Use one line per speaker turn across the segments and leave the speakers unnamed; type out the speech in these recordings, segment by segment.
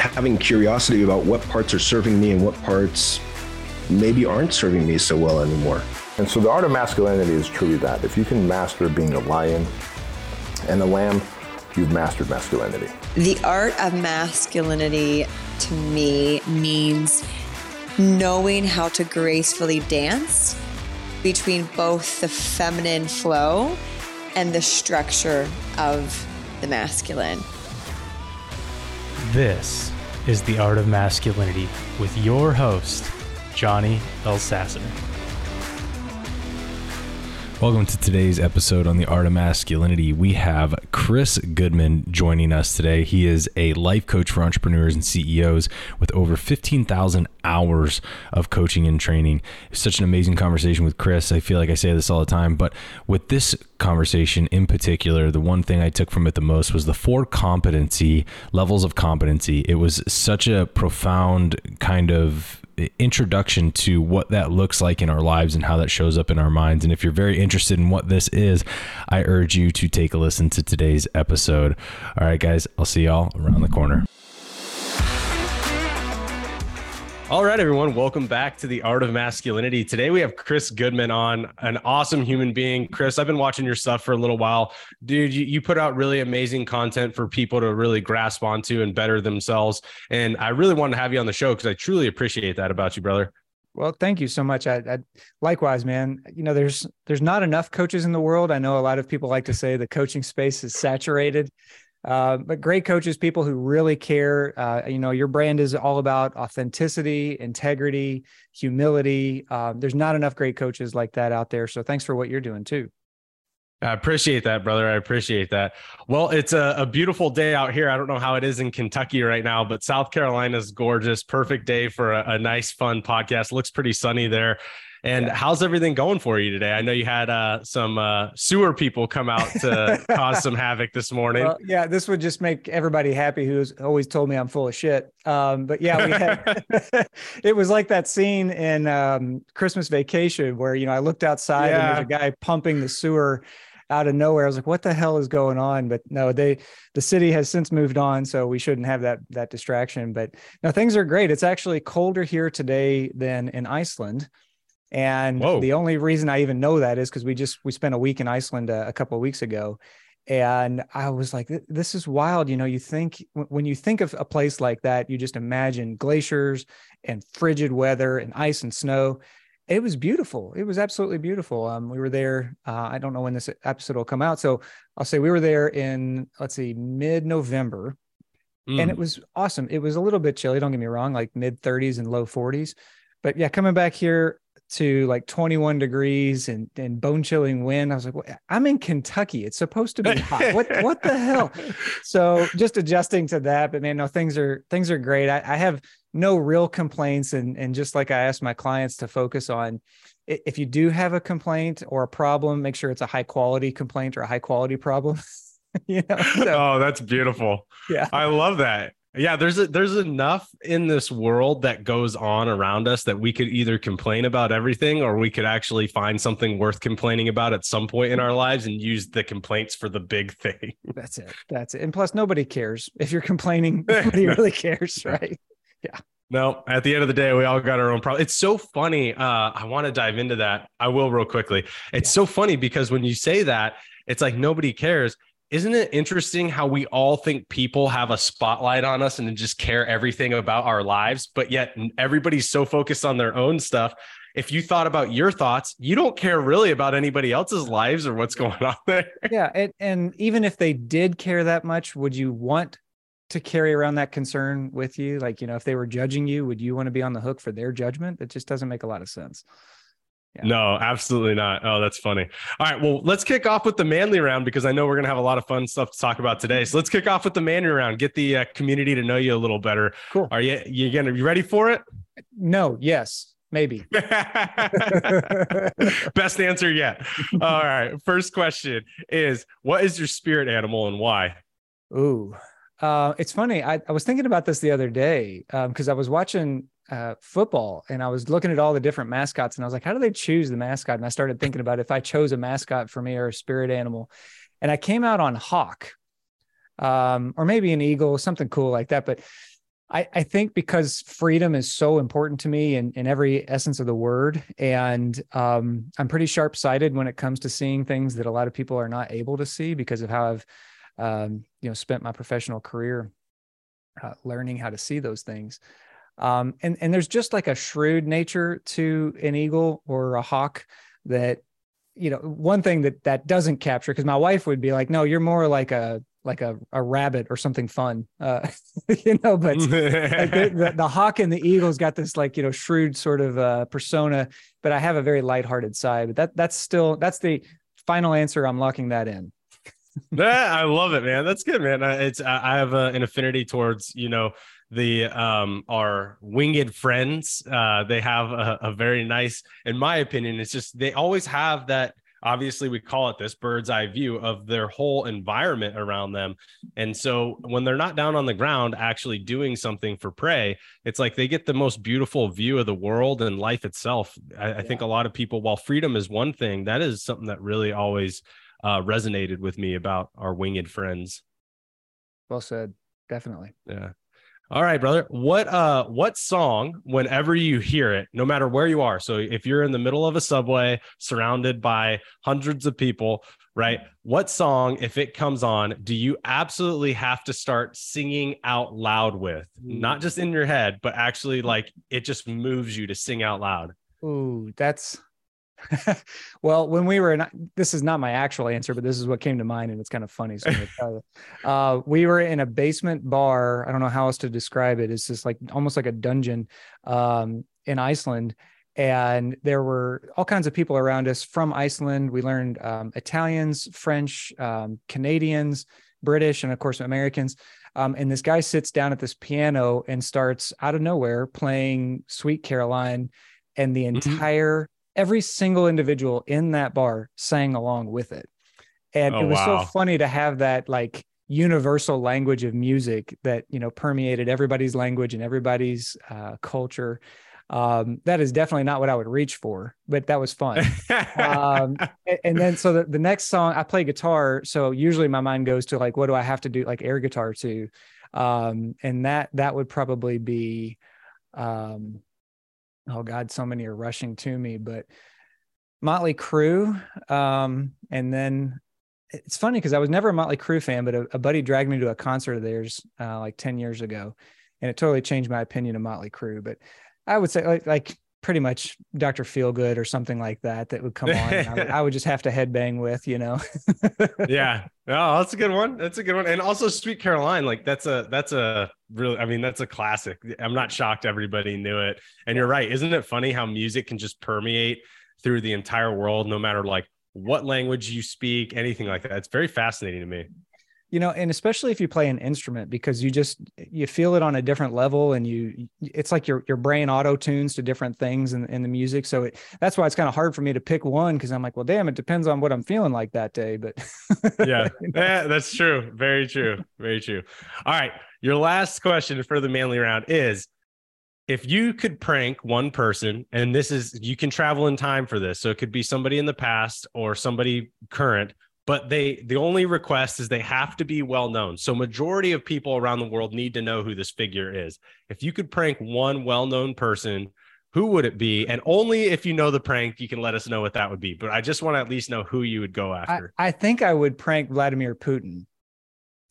having curiosity about what parts are serving me and what parts maybe aren't serving me so well anymore.
And so the art of masculinity is truly that. If you can master being a lion and a lamb, you've mastered masculinity.
The art of masculinity to me means knowing how to gracefully dance between both the feminine flow and the structure of the masculine.
This is The Art of Masculinity with your host, Johnny Elsasser.
Welcome to today's episode on the Art of Masculinity. We have Chris Goodman joining us today. He is a life coach for entrepreneurs and CEOs with over 15,000 hours of coaching and training. Such an amazing conversation with Chris. I feel like I say this all the time, but with this conversation in particular, the one thing I took from it the most was the four competency levels of competency. It was such a profound kind of introduction to what that looks like in our lives and how that shows up in our minds. And if you're very interested in what this is, I urge you to take a listen to today's episode. All right, guys, I'll see y'all around the corner.
All right, everyone, welcome back to the Art of Masculinity. Today we have Chris Goodman on, an awesome human being. Chris, I've been watching your stuff for a little while. Dude, you, you put out really amazing content for people to really grasp onto and better themselves. And I really wanted to have you on the show because I truly appreciate that about you, brother.
Well, thank you so much. I, I likewise, man. You know, there's there's not enough coaches in the world. I know a lot of people like to say the coaching space is saturated. Uh, but great coaches, people who really care. Uh, you know, your brand is all about authenticity, integrity, humility. Um, there's not enough great coaches like that out there. So thanks for what you're doing too.
I appreciate that, brother. I appreciate that. Well, it's a, a, beautiful day out here. I don't know how it is in Kentucky right now, but South Carolina is gorgeous. Perfect day for a, a nice, fun podcast. Looks pretty sunny there. And yeah. how's everything going for you today? I know you had uh, some uh, sewer people come out to cause some havoc this morning.
Well, yeah, this would just make everybody happy who's always told me I'm full of shit. Um, but yeah, we had, it was like that scene in um, Christmas Vacation where, you know, I looked outside yeah. and there's a guy pumping the sewer out of nowhere. I was like, what the hell is going on? But no, they the city has since moved on, so we shouldn't have that that distraction. But no, things are great. It's actually colder here today than in Iceland. And Whoa. the only reason I even know that is because we just we spent a week in Iceland a, a couple of weeks ago, and I was like, this is wild. You know, you think when you think of a place like that, you just imagine glaciers and frigid weather and ice and snow. It was beautiful. It was absolutely beautiful. Um, we were there. Uh, I don't know when this episode will come out, so I'll say we were there in let's see, mid November, mm. and it was awesome. It was a little bit chilly. Don't get me wrong, like mid 30s and low 40s, but yeah, coming back here to like 21 degrees and, and bone chilling wind. I was like, well, I'm in Kentucky. It's supposed to be hot. what what the hell? So just adjusting to that. But man, no, things are things are great. I, I have no real complaints. And and just like I ask my clients to focus on if you do have a complaint or a problem, make sure it's a high quality complaint or a high quality problem. you know?
So, oh, that's beautiful.
Yeah.
I love that. Yeah, there's a, there's enough in this world that goes on around us that we could either complain about everything or we could actually find something worth complaining about at some point in our lives and use the complaints for the big thing.
That's it. That's it. And plus, nobody cares if you're complaining. Nobody really cares, right? Yeah.
No, at the end of the day, we all got our own problem. It's so funny. Uh, I want to dive into that. I will real quickly. It's so funny because when you say that, it's like nobody cares isn't it interesting how we all think people have a spotlight on us and just care everything about our lives, but yet everybody's so focused on their own stuff? If you thought about your thoughts, you don't care really about anybody else's lives or what's going on there.
Yeah. And, and even if they did care that much, would you want to carry around that concern with you? Like, you know, if they were judging you, would you want to be on the hook for their judgment? That just doesn't make a lot of sense. Yeah.
No, absolutely not. Oh, that's funny. All right. Well, let's kick off with the manly round because I know we're going to have a lot of fun stuff to talk about today. So let's kick off with the manly round. Get the uh, community to know you a little better.
Cool.
Are you you gonna you ready for it?
No, yes, maybe.
Best answer yet. All right. First question is what is your spirit animal and why?
Ooh. Uh, it's funny. I, I was thinking about this the other day because I was watching uh, football and I was looking at all the different mascots and I was like, how do they choose the mascot? And I started thinking about if I chose a mascot for me or a spirit animal. And I came out on hawk um, or maybe an eagle, something cool like that. But I, I think because freedom is so important to me in, in every essence of the word. And um, I'm pretty sharp sighted when it comes to seeing things that a lot of people are not able to see because of how I've um, you know spent my professional career uh, learning how to see those things um, and and there's just like a shrewd nature to an eagle or a hawk that you know one thing that that doesn't capture because my wife would be like no you're more like a like a, a rabbit or something fun uh, you know but like the, the, the, hawk and the eagle's got this like you know shrewd sort of uh, persona but i have a very lighthearted side but that that's still that's the final answer i'm locking that in
yeah, I love it, man. That's good, man. It's I have an affinity towards you know the um our winged friends. Uh, they have a, a very nice, in my opinion, it's just they always have that obviously we call it this bird's eye view of their whole environment around them and so when they're not down on the ground actually doing something for prey it's like they get the most beautiful view of the world and life itself i, yeah. I think a lot of people while freedom is one thing that is something that really always uh, resonated with me about our winged friends.
Well said. Definitely.
Yeah. All right, brother. What uh what song whenever you hear it, no matter where you are. So if you're in the middle of a subway surrounded by hundreds of people, right? What song if it comes on, do you absolutely have to start singing out loud with? Not just in your head, but actually like it just moves you to sing out loud.
Ooh, that's well, when we were in, this is not my actual answer, but this is what came to mind, and it's kind of funny. So uh, we were in a basement bar. I don't know how else to describe it. It's just like almost like a dungeon um, in Iceland, and there were all kinds of people around us from Iceland. We learned um, Italians, French, um, Canadians, British, and of course Americans. Um, and this guy sits down at this piano and starts out of nowhere playing "Sweet Caroline," and the mm-hmm. entire every single individual in that bar sang along with it. And oh, it was wow. so funny to have that like universal language of music that, you know, permeated everybody's language and everybody's uh, culture. Um, that is definitely not what I would reach for, but that was fun. um, and, then, so the, the next song I play guitar. So usually my mind goes to like, what do I have to do? Like air guitar to, um, and that, that would probably be, um, oh god so many are rushing to me but motley crue um, and then it's funny because i was never a motley crue fan but a, a buddy dragged me to a concert of theirs uh, like 10 years ago and it totally changed my opinion of motley crue but i would say like, like pretty much Dr. Feelgood or something like that that would come on. I would, I, would, just have to headbang with, you know.
yeah. Oh, that's a good one. That's a good one. And also Sweet Caroline, like that's a that's a really I mean, that's a classic. I'm not shocked everybody knew it. And you're right. Isn't it funny how music can just permeate through the entire world, no matter like what language you speak, anything like that? It's very fascinating to me
you know and especially if you play an instrument because you just you feel it on a different level and you it's like your your brain auto tunes to different things in, in the music. So it, that's why it's kind of hard for me to pick one because i'm like well damn it depends on what i'm feeling like that day but
yeah. Yeah that's true. Very true. Very true. All right. Your last question for the manly round is if you could prank one person and this is you can travel in time for this so it could be somebody in the past or somebody current but they the only request is they have to be well known so majority of people around the world need to know who this figure is if you could prank one well-known person who would it be and only if you know the prank you can let us know what that would be but i just want to at least know who you would go after
i, I think i would prank vladimir putin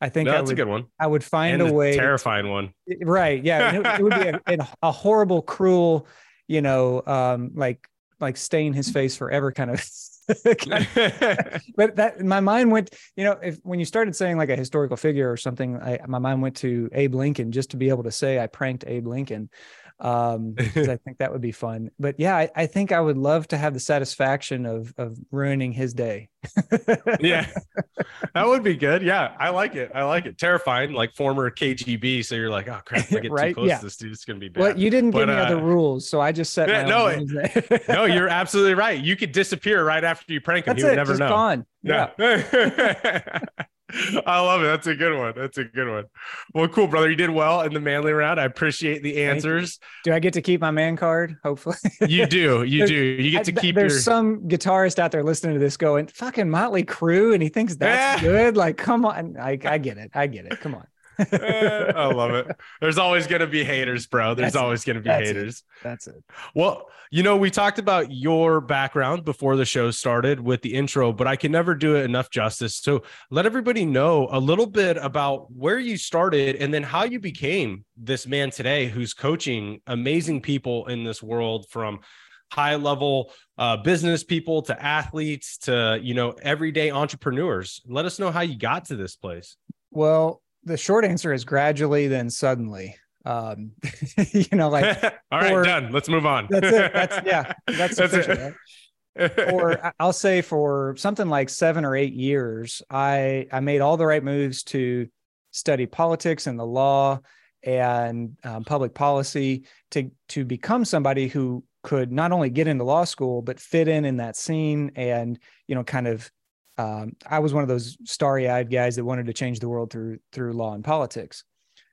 I think
no,
that's
would, a good one.
I would find and a way.
Terrifying to, one.
Right. Yeah. it, it, would be a, a, horrible, cruel, you know, um, like like stain his face forever kind of but that my mind went, you know, if when you started saying like a historical figure or something, I, my mind went to Abe Lincoln just to be able to say I pranked Abe Lincoln. Um, because I think that would be fun. But yeah, I, I, think I would love to have the satisfaction of of ruining his day.
yeah, that would be good. Yeah, I like it. I like it. Terrifying, like former KGB. So you're like, oh crap, I get right? too close yeah. to this dude, it's gonna be bad.
Well, you didn't but, give me uh, other rules, so I just set. Yeah,
no, no, you're absolutely right. You could disappear right after you prank him. That's he would it, never know.
Gone. Yeah.
yeah. I love it. That's a good one. That's a good one. Well, cool, brother. You did well in the manly round. I appreciate the answers.
Do I get to keep my man card? Hopefully,
you do. You do. You get to keep.
There's
your...
some guitarist out there listening to this going, "Fucking Motley Crue," and he thinks that's good. Like, come on. I, I get it. I get it. Come on.
I love it. There's always going to be haters, bro. There's That's always going to be
That's
haters.
It. That's it.
Well, you know, we talked about your background before the show started with the intro, but I can never do it enough justice. So let everybody know a little bit about where you started and then how you became this man today who's coaching amazing people in this world from high level uh, business people to athletes to you know everyday entrepreneurs let us know how you got to this place
well the short answer is gradually, then suddenly. Um, you know, like
all right, or, done. Let's move on.
that's it. That's yeah. That's, that's it. Right? or I'll say for something like seven or eight years, I I made all the right moves to study politics and the law and um, public policy to to become somebody who could not only get into law school but fit in in that scene and you know kind of um, I was one of those starry-eyed guys that wanted to change the world through through law and politics.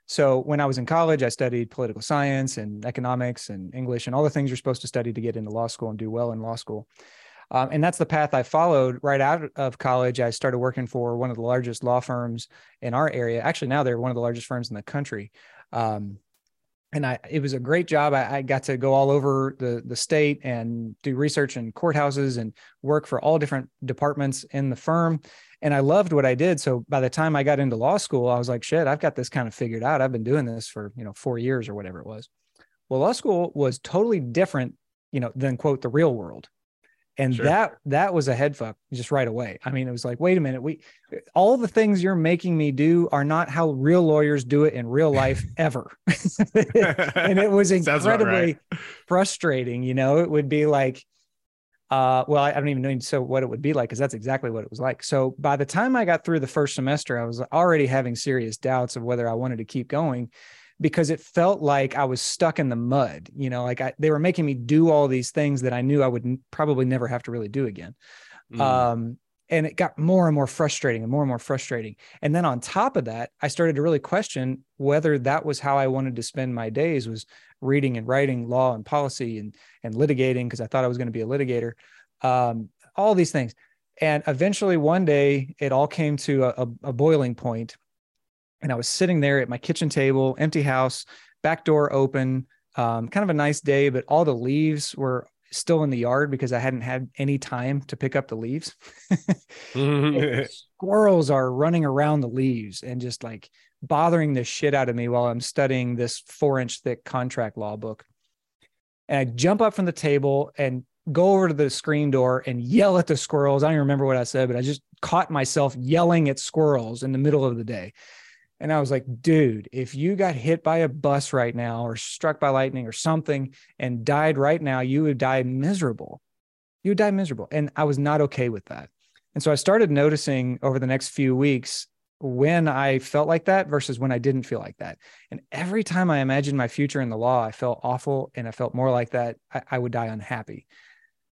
So when I was in college, I studied political science and economics and English and all the things you're supposed to study to get into law school and do well in law school. Um, and that's the path I followed right out of college. I started working for one of the largest law firms in our area. Actually, now they're one of the largest firms in the country. Um, and I, it was a great job. I, I, got to go all over the, the state and do research in courthouses and work for all different departments in the firm. And I loved what I did. So by the time I got into law school, I was like, shit, I've got this kind of figured out. I've been doing this for, you know, four years or whatever it was. Well, law school was totally different, you know, than quote the real world and sure. that that was a head fuck just right away. I mean it was like wait a minute we all the things you're making me do are not how real lawyers do it in real life ever. And it was incredibly right. frustrating you know? It would be like uh, well I, I don't even know so what it would be like because that's exactly what it was like. So by the time i got through the first semester i was already having serious doubts of whether i wanted to keep going because it felt like I was stuck in the mud. You know, like I, they were making me do all these things that I knew I would probably never have to really do again. Mm. Um, and it got more and more frustrating and more and more frustrating. And then on top of that, I started to really question whether that was how I wanted to spend my days was reading and writing law and policy and and litigating because I thought I was going to be a litigator. Um, all these things. And eventually one day it all came to a, a boiling point and I was sitting there at my kitchen table, empty house, back door open, um, kind of a nice day, but all the leaves were still in the yard because I hadn't had any time to pick up the leaves. Squirrels are running around the leaves and just like bothering the shit out of me while I'm studying this four inch thick contract law book. And I jump up from the table and go over to the screen door and yell at the squirrels. I don't remember what I said, but I just caught myself yelling at squirrels in the middle of the day. And I was like, dude, if you got hit by a bus right now or struck by lightning or something and died right now, you would die miserable. You would die miserable. And I was not okay with that. And so I started noticing over the next few weeks when I felt like that versus when I didn't feel like that. And every time I imagined my future in the law, I felt awful and I felt more like that. I, I would die unhappy.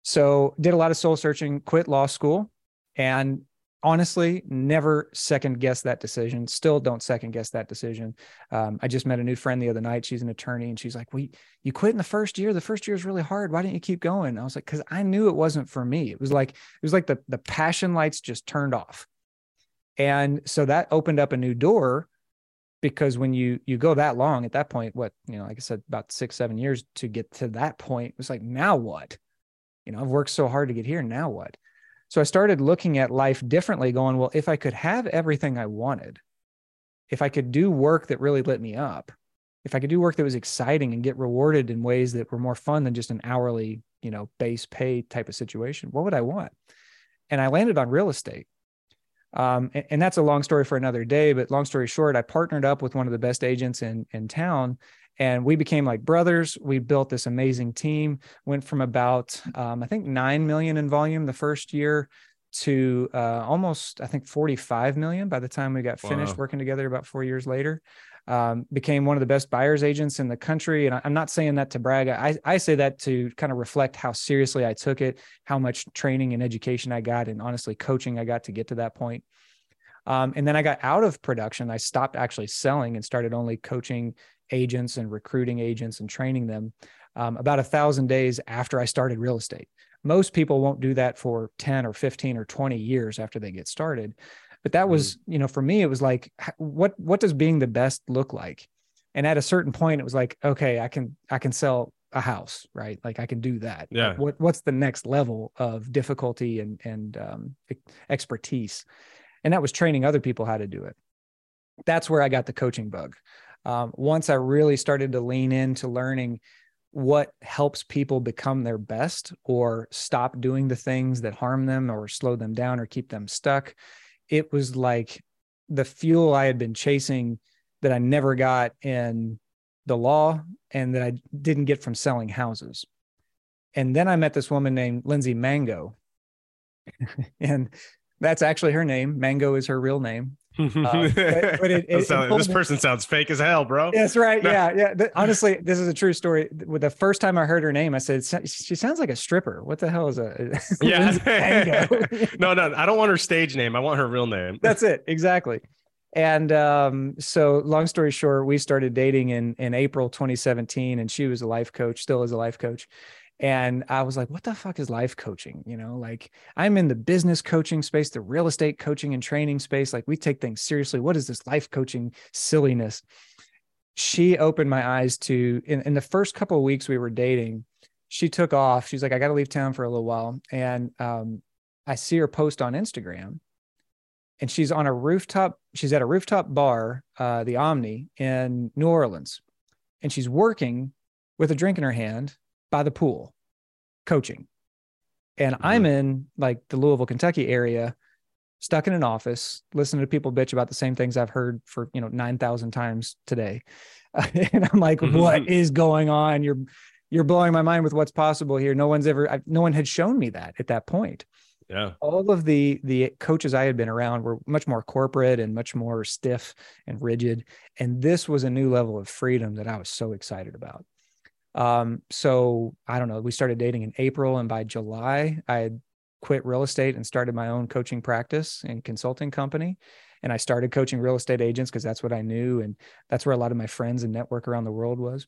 So did a lot of soul searching, quit law school, and honestly never second guess that decision. Still don't second guess that decision. Um, i just met a new friend the other night. She's an attorney and she's like we you quit in the first year? The first year is really hard. Why didn't you keep going? I was like because i knew it wasn't for me. It was like it was like the the passion lights just turned off. And so that opened up a new door because when you you go that long at that point what you know like i said about six seven years to get to that point it was like now what? You know i've worked so hard to get here. Now what so I started looking at life differently, going, well, if I could have everything I wanted, if I could do work that really lit me up, if I could do work that was exciting and get rewarded in ways that were more fun than just an hourly, you know, base pay type of situation, what would I want? And I landed on real estate. Um, and, and, that's a long story for another day, but long story short, I partnered up with one of the best agents in, in town and we became like brothers. We built this amazing team. Went from about um, I think nine million in volume the first year to uh, almost I think 45 million by the time we got finished wow. working together about four years later. Um, became one of the best buyers agents in the country. And I'm not saying that to brag. I, I say that to kind of reflect how seriously I took it, how much training and education I got, and honestly, coaching I got to get to that point. Um, and then I got out of production. I stopped actually selling and started only coaching agents and recruiting agents and training them um, about a thousand days after I started real estate. Most people won't do that for 10 or 15 or 20 years after they get started. But that was, mm-hmm. you know, for me, it was like, what what does being the best look like? And at a certain point, it was like, okay, I can I can sell a house, right? Like I can do that.
Yeah.
Like what what's the next level of difficulty and and um, expertise? And that was training other people how to do it. That's where I got the coaching bug. Um, once I really started to lean into learning what helps people become their best or stop doing the things that harm them or slow them down or keep them stuck it was like the fuel i had been chasing that i never got in the law and that i didn't get from selling houses. And then i met this woman named lindsay mango. And that's actually her name. Mango is her real name uh, but,
but it, it, sound, this person sounds fake as hell, bro.
That's right. No. Yeah, yeah. honestly, this is a true story. With the first time I heard her name, I said, "She sounds like a stripper." What the hell is a?
yeah. no, no, I don't want her stage name. I want her real name.
That's it. Exactly. And um, so, long story short, we started dating in in April 2017, and she was a life coach, still is a life coach. And I was like, what the fuck is life coaching? You know, like I'm in the business coaching space, the real estate coaching and training space. Like we take things seriously. What is this life coaching silliness? She opened my eyes to, in, in the first couple of weeks we were dating, she took off. She's like, I got to leave town for a little while. And um, I see her post on Instagram and she's on a rooftop. She's at a rooftop bar, uh, the Omni in New Orleans, and she's working with a drink in her hand by the pool coaching. And mm-hmm. I'm in like the Louisville, Kentucky area, stuck in an office, listening to people bitch about the same things I've heard for, you know, 9,000 times today. and I'm like, mm-hmm. what is going on? You're, you're blowing my mind with what's possible here. No one's ever, I, no one had shown me that at that point.
Yeah.
All of the the coaches I had been around were much more corporate and much more stiff and rigid. And this was a new level of freedom that I was so excited about. Um, so I don't know. We started dating in April, and by July, I had quit real estate and started my own coaching practice and consulting company. And I started coaching real estate agents because that's what I knew, and that's where a lot of my friends and network around the world was.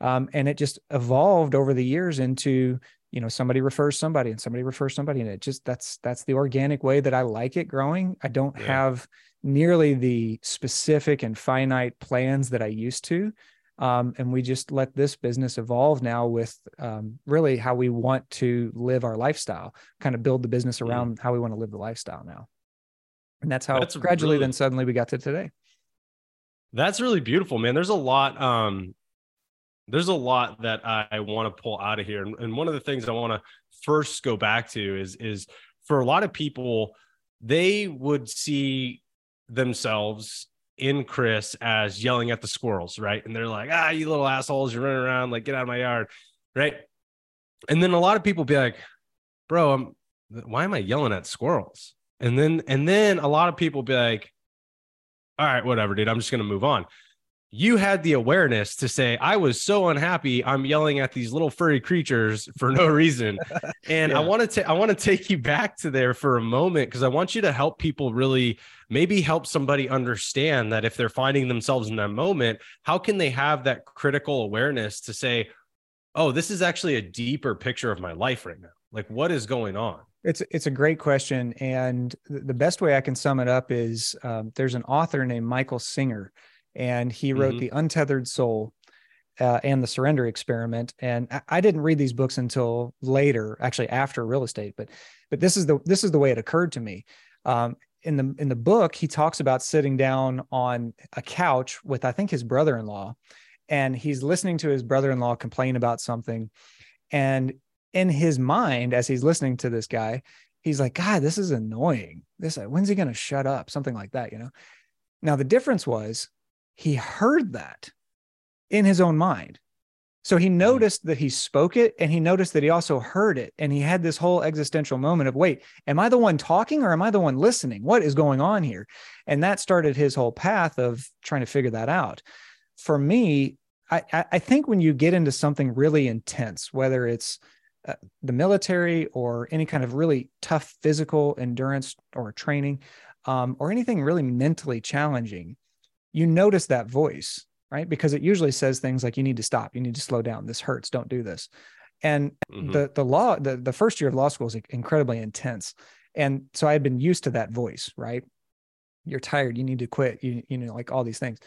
Um, and it just evolved over the years into you know somebody refers somebody and somebody refers somebody and it just that's that's the organic way that i like it growing i don't yeah. have nearly the specific and finite plans that i used to um, and we just let this business evolve now with um, really how we want to live our lifestyle, kind of build the business mm. around how we want to live the lifestyle now. And that's how that's gradually really, then suddenly we got to today.
That's really beautiful, man. There's a lot. Um, there's a lot that I, I want to pull out of here, and, and one of the things I want to first go back to is is for a lot of people, they would see themselves in Chris as yelling at the squirrels, right? And they're like, ah, you little assholes, you're running around, like, get out of my yard, right? And then a lot of people be like, bro, I'm, why am I yelling at squirrels? And then, and then a lot of people be like, all right, whatever, dude, I'm just going to move on you had the awareness to say, I was so unhappy. I'm yelling at these little furry creatures for no reason. And yeah. I want to, I want to take you back to there for a moment because I want you to help people really maybe help somebody understand that if they're finding themselves in that moment, how can they have that critical awareness to say, oh, this is actually a deeper picture of my life right now. Like what is going on?
It's it's a great question, and the best way I can sum it up is um, there's an author named Michael Singer, and he wrote mm-hmm. The Untethered Soul uh, and The Surrender Experiment. And I, I, didn't read these books until later, actually after real estate. But but this is the this is the way it occurred to me. Um, in the in the book, he talks about sitting down on a couch with I think his brother-in-law, and he's listening to his brother-in-law complain about something, and in his mind, as he's listening to this guy, he's like, God, this is annoying. This when's he going to shut up? Something like that, you know. Now the difference was he heard that in his own mind. So he noticed that he spoke it and he noticed that he also heard it. And he had this whole existential moment of, wait, am I the one talking or am I the one listening? What is going on here? And that started his whole path of trying to figure that out. For me, I, I think when you get into something really intense, whether it's uh, the military or any kind of really tough physical endurance or training, um, or anything really mentally challenging, you notice that voice right? Because it usually says things like you need to stop, you need to slow down, this hurts, don't do this. And mm-hmm. the the law, the, the first year of law school is incredibly intense. And so I had been used to that voice, right? You're tired, you need to quit, you, you know, like all these things.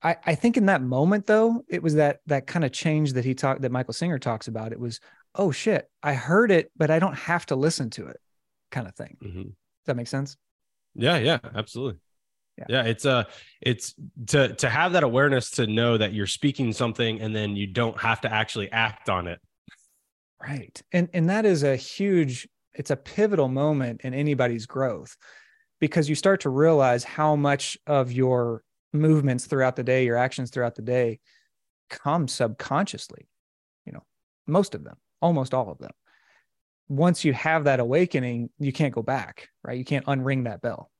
I, I think in that moment though, it was that that kind of change that he talked that Michael Singer talks about. It was, oh shit, I heard it, but I don't have to listen to it, kind of thing. Mm-hmm. Does that make sense?
Yeah, yeah, absolutely. Yeah. yeah, it's uh it's to to have that awareness to know that you're speaking something and then you don't have to actually act on it.
Right. And and that is a huge it's a pivotal moment in anybody's growth because you start to realize how much of your movements throughout the day, your actions throughout the day come subconsciously. You know, most of them, almost all of them. Once you have that awakening, you can't go back, right? You can't unring that bell.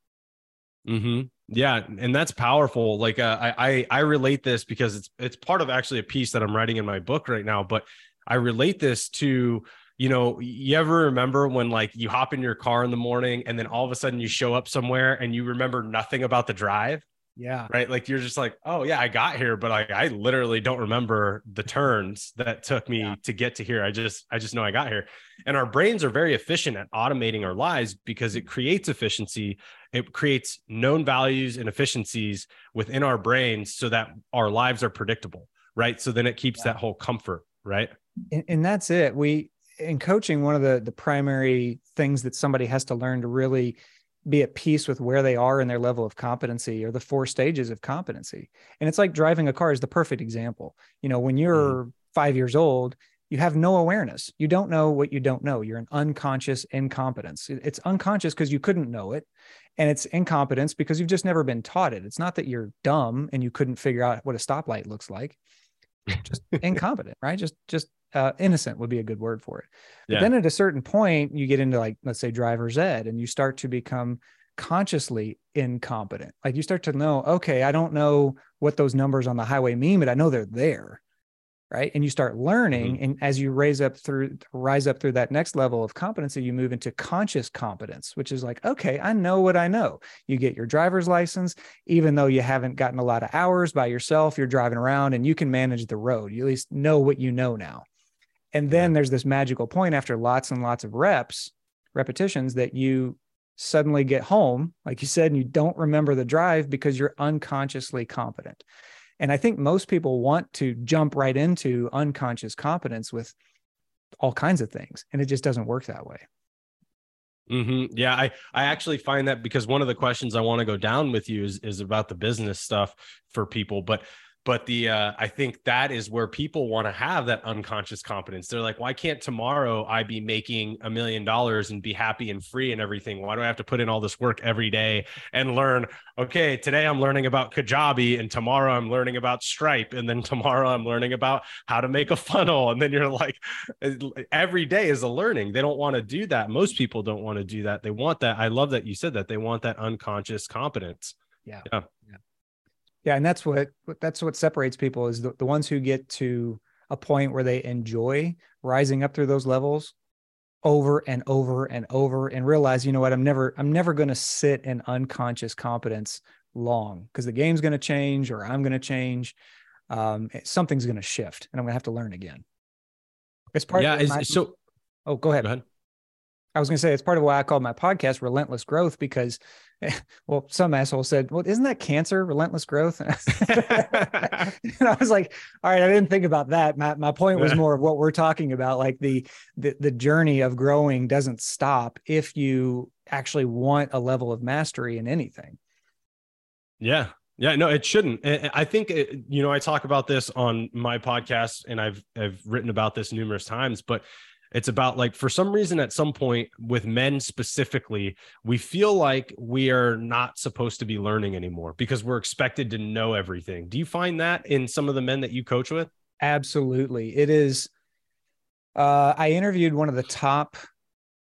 Mm-hmm. Yeah, and that's powerful. Like uh, I, I I relate this because it's it's part of actually a piece that I'm writing in my book right now. But I relate this to you know you ever remember when like you hop in your car in the morning and then all of a sudden you show up somewhere and you remember nothing about the drive
yeah.
Right. Like you're just like, oh yeah, I got here, but I, I literally don't remember the turns that took me yeah. to get to here. I just I just know I got here. And our brains are very efficient at automating our lives because it creates efficiency. It creates known values and efficiencies within our brains so that our lives are predictable. Right. So then it keeps yeah. that whole comfort. Right.
And, and that's it. We in coaching, one of the the primary things that somebody has to learn to really be at peace with where they are in their level of competency or the four stages of competency. And it's like driving a car is the perfect example. You know, when you're mm. five years old, you have no awareness. You don't know what you don't know. You're an unconscious incompetence. It's unconscious because you couldn't know it. And it's incompetence because you've just never been taught it. It's not that you're dumb and you couldn't figure out what a stoplight looks like. Just incompetent, right? Just just uh, innocent would be a good word for it. But yeah. then at a certain point, you get into like, let's say driver's ed, and you start to become consciously incompetent. Like you start to know, okay, I don't know what those numbers on the highway mean, but I know they're there right and you start learning mm-hmm. and as you raise up through rise up through that next level of competency you move into conscious competence which is like okay i know what i know you get your driver's license even though you haven't gotten a lot of hours by yourself you're driving around and you can manage the road you at least know what you know now and then there's this magical point after lots and lots of reps repetitions that you suddenly get home like you said and you don't remember the drive because you're unconsciously competent and I think most people want to jump right into unconscious competence with all kinds of things, and it just doesn't work that way.
Mm-hmm. Yeah, I I actually find that because one of the questions I want to go down with you is is about the business stuff for people, but but the uh, i think that is where people want to have that unconscious competence. They're like why can't tomorrow i be making a million dollars and be happy and free and everything? Why do i have to put in all this work every day and learn okay today i'm learning about kajabi and tomorrow i'm learning about stripe and then tomorrow i'm learning about how to make a funnel and then you're like every day is a learning. They don't want to do that. Most people don't want to do that. They want that i love that you said that they want that unconscious competence.
Yeah, yeah. yeah yeah and that's what that's what separates people is the, the ones who get to a point where they enjoy rising up through those levels over and over and over and realize you know what i'm never i'm never going to sit in unconscious competence long because the game's going to change or i'm going to change um, something's going to shift and i'm going to have to learn again
it's part yeah of my, so
oh go ahead.
go ahead
i was going to say it's part of why i call my podcast relentless growth because well, some asshole said, "Well, isn't that cancer? Relentless growth." and I was like, "All right, I didn't think about that." My my point was more of what we're talking about, like the the the journey of growing doesn't stop if you actually want a level of mastery in anything.
Yeah, yeah, no, it shouldn't. I think it, you know I talk about this on my podcast, and I've I've written about this numerous times, but It's about like for some reason at some point with men specifically, we feel like we are not supposed to be learning anymore because we're expected to know everything. Do you find that in some of the men that you coach with?
Absolutely. It is uh, I interviewed one of the top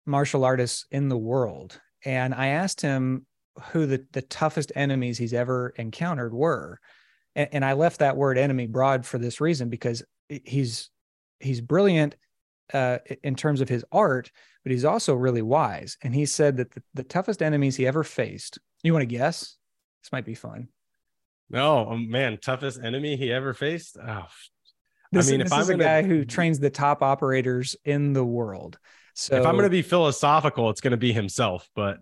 martial artists in the world and I asked him who the, the toughest enemies he's ever encountered were. And, and I left that word enemy broad for this reason because he's he's brilliant uh, in terms of his art, but he's also really wise. And he said that the, the toughest enemies he ever faced. You want to guess? This might be fun.
No, oh, man, toughest enemy he ever faced. Oh,
this, I mean, if I'm a guy who trains the top operators in the world, so
if I'm going to be philosophical, it's going to be himself. But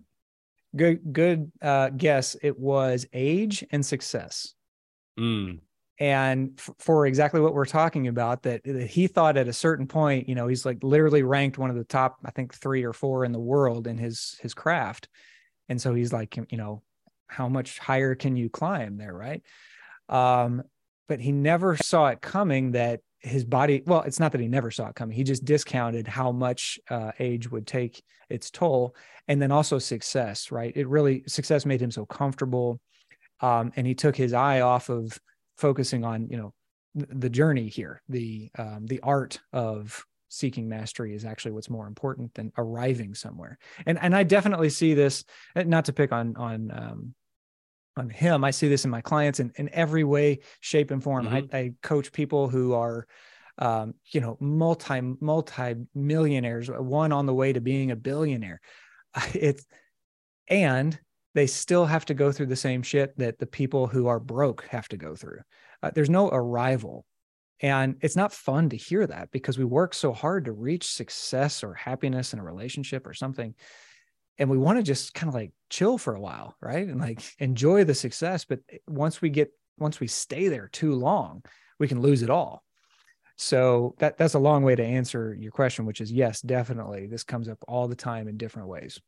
good, good uh, guess. It was age and success.
Mm
and f- for exactly what we're talking about that, that, he thought at a certain point you know he's like literally ranked one of the top i think three or four in the world in his his craft. And so he's like you know how much higher can you climb there? Right? Um but he never saw it coming that his body well it's not that he never saw it coming. He just discounted how much uh, age would take its toll and then also success right? It really success made him so comfortable. Um, and he took his eye off of focusing on you know the journey here the um, the art of seeking mastery is actually what's more important than arriving somewhere. And and i definitely see this not to pick on on um, on him i see this in my clients in, in every way shape and form. Mm-hmm. I, I coach people who are um, you know multi multi millionaires one on the way to being a billionaire. It's and they still have to go through the same shit that the people who are broke have to go through. Uh, there's no arrival. And it's not fun to hear that because we work so hard to reach success or happiness in a relationship or something. And we want to just kind of like chill for a while, right? And like enjoy the success. But once we get, once we stay there too long, we can lose it all. So that that's a long way to answer your question, which is yes, definitely. This comes up all the time in different ways.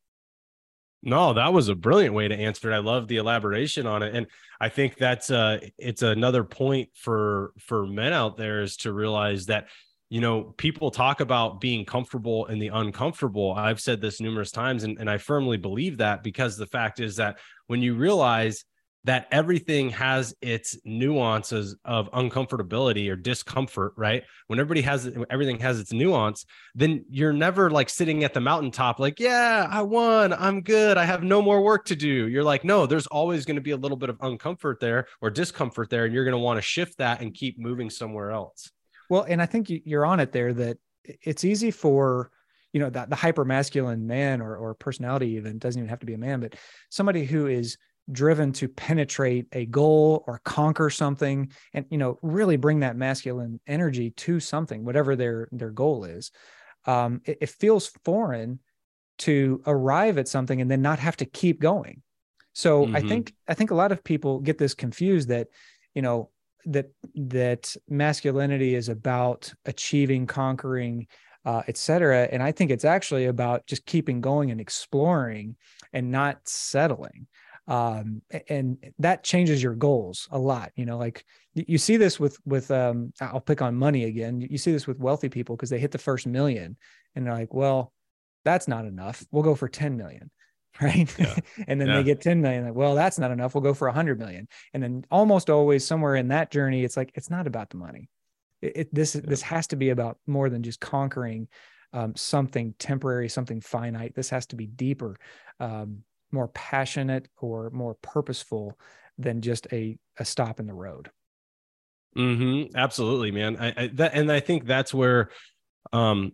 No, that was a brilliant way to answer it. I love the elaboration on it, and I think that's uh, it's another point for for men out there is to realize that you know people talk about being comfortable in the uncomfortable. I've said this numerous times, and, and I firmly believe that because the fact is that when you realize that everything has its nuances of uncomfortability or discomfort, right? When everybody has everything has its nuance, then you're never like sitting at the mountaintop, like, yeah, I won, I'm good, I have no more work to do. You're like, no, there's always going to be a little bit of uncomfort there or discomfort there, and you're going to want to shift that and keep moving somewhere else.
Well, and I think you're on it there that it's easy for you know that the hyper masculine man or, or personality even doesn't even have to be a man but somebody who is driven to penetrate a goal or conquer something and you know really bring that masculine energy to something whatever their their goal is. Um, it, it, feels foreign to arrive at something and then not have to keep going. So mm-hmm. i think i think a lot of people get this confused that you know that that masculinity is about achieving conquering uh, etc and i think it's actually about just keeping going and exploring and not settling um, and that changes your goals a lot you know like you see this with with um, i'll pick on money again. You see this with wealthy people because they hit the first million and they're like well that's not enough. We'll go for 10 million right? Yeah. and then yeah. they get 10 million like well that's not enough. We'll go for 100 million. And then almost always somewhere in that journey it's like it's not about the money. It, it this yeah. this has to be about more than just conquering um, something temporary something finite. This has to be deeper um, more passionate or more purposeful than just a, a stop in the road.
Mm-hmm. Absolutely, man. I, I that, and I think that's where um,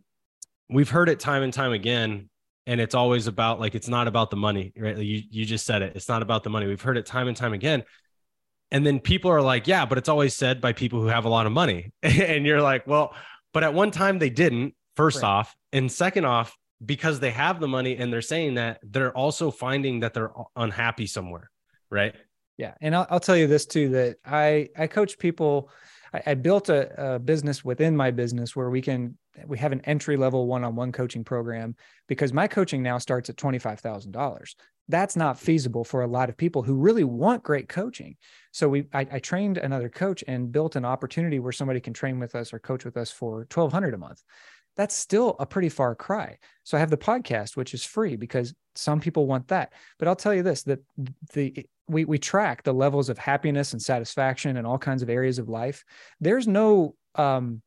we've heard it time and time again. And it's always about like it's not about the money, right? You you just said it. It's not about the money. We've heard it time and time again. And then people are like, yeah, but it's always said by people who have a lot of money. and you're like, well, but at one time they didn't, first right. off. And second off, because they have the money and they're saying that they're also finding that they're unhappy somewhere right?
Yeah and i'll, I'll tell you this too that i i coach people i, I built a, a, business within my business where we can we have an entry level one-on-one coaching program because my coaching now starts at $25000 that's not feasible for a lot of people who really want great coaching. So we I, I trained another coach and built an opportunity where somebody can train with us or coach with us for 1200 a month that's still a pretty far cry. So I have the podcast, which is free because some people want that. But I'll tell you this: that the we we track the levels of happiness and satisfaction in all kinds of areas of life. There's no um,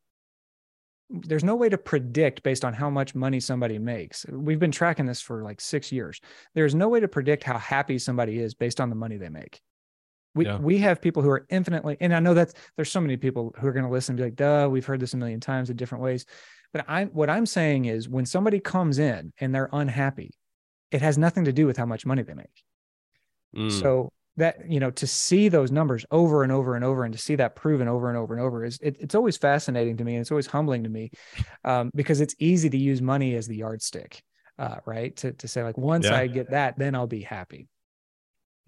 there's no way to predict based on how much money somebody makes. We've been tracking this for like six years. There's no way to predict how happy somebody is based on the money they make. We yeah. we have people who are infinitely, and I know that there's so many people who are going to listen and be like, "Duh, we've heard this a million times in different ways." But I, what I'm saying is, when somebody comes in and they're unhappy, it has nothing to do with how much money they make. Mm. So that you know to see those numbers over and over and over and to see that proven over and over and over is it, it's always fascinating to me and it's always humbling to me um, because it's easy to use money as the yardstick uh, right to, to say like once yeah. i get that then i'll be happy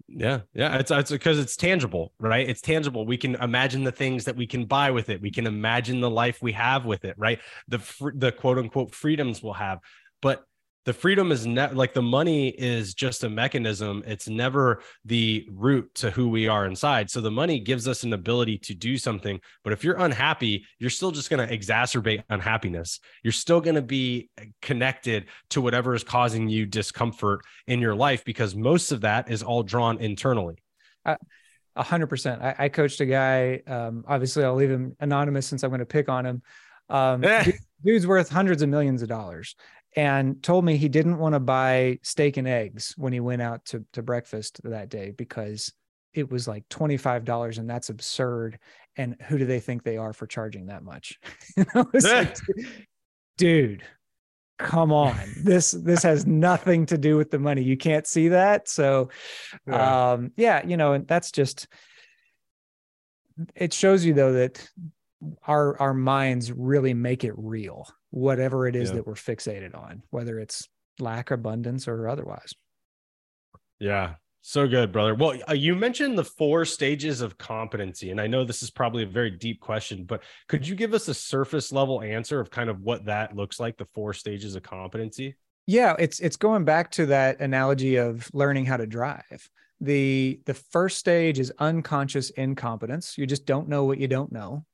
yeah, yeah, it's it's because it's tangible, right? It's tangible. We can imagine the things that we can buy with it. We can imagine the life we have with it, right? The the quote unquote freedoms we'll have. But the freedom is not like the money is just a mechanism it's never the root to who we are inside so the money gives us an ability to do something but if you're unhappy you're still just going to exacerbate unhappiness you're still going to be connected to whatever is causing you discomfort in your life because most of that is all drawn internally
a hundred percent. I coached a guy. Um, obviously, I'll leave him anonymous since I'm going to pick on him. Um, dude's worth hundreds of millions of dollars, and told me he didn't want to buy steak and eggs when he went out to, to breakfast that day because it was like $25 and that's absurd. And who do they think they are for charging that much? like, dude, come on. This this has nothing to do with the money. You can't see that. So um yeah, you know, and that's just it shows you though that our our minds really make it real whatever it is yeah. that we're fixated on whether it's lack abundance or otherwise.
Yeah. So good brother. Well uh, you mentioned the four stages of competency and i know this is probably a very deep question but could you give us a surface level answer of kind of what that looks like the four stages of competency?
Yeah it's it's going back to that analogy of learning how to drive. The the first stage is unconscious incompetence. You just don't know what you don't know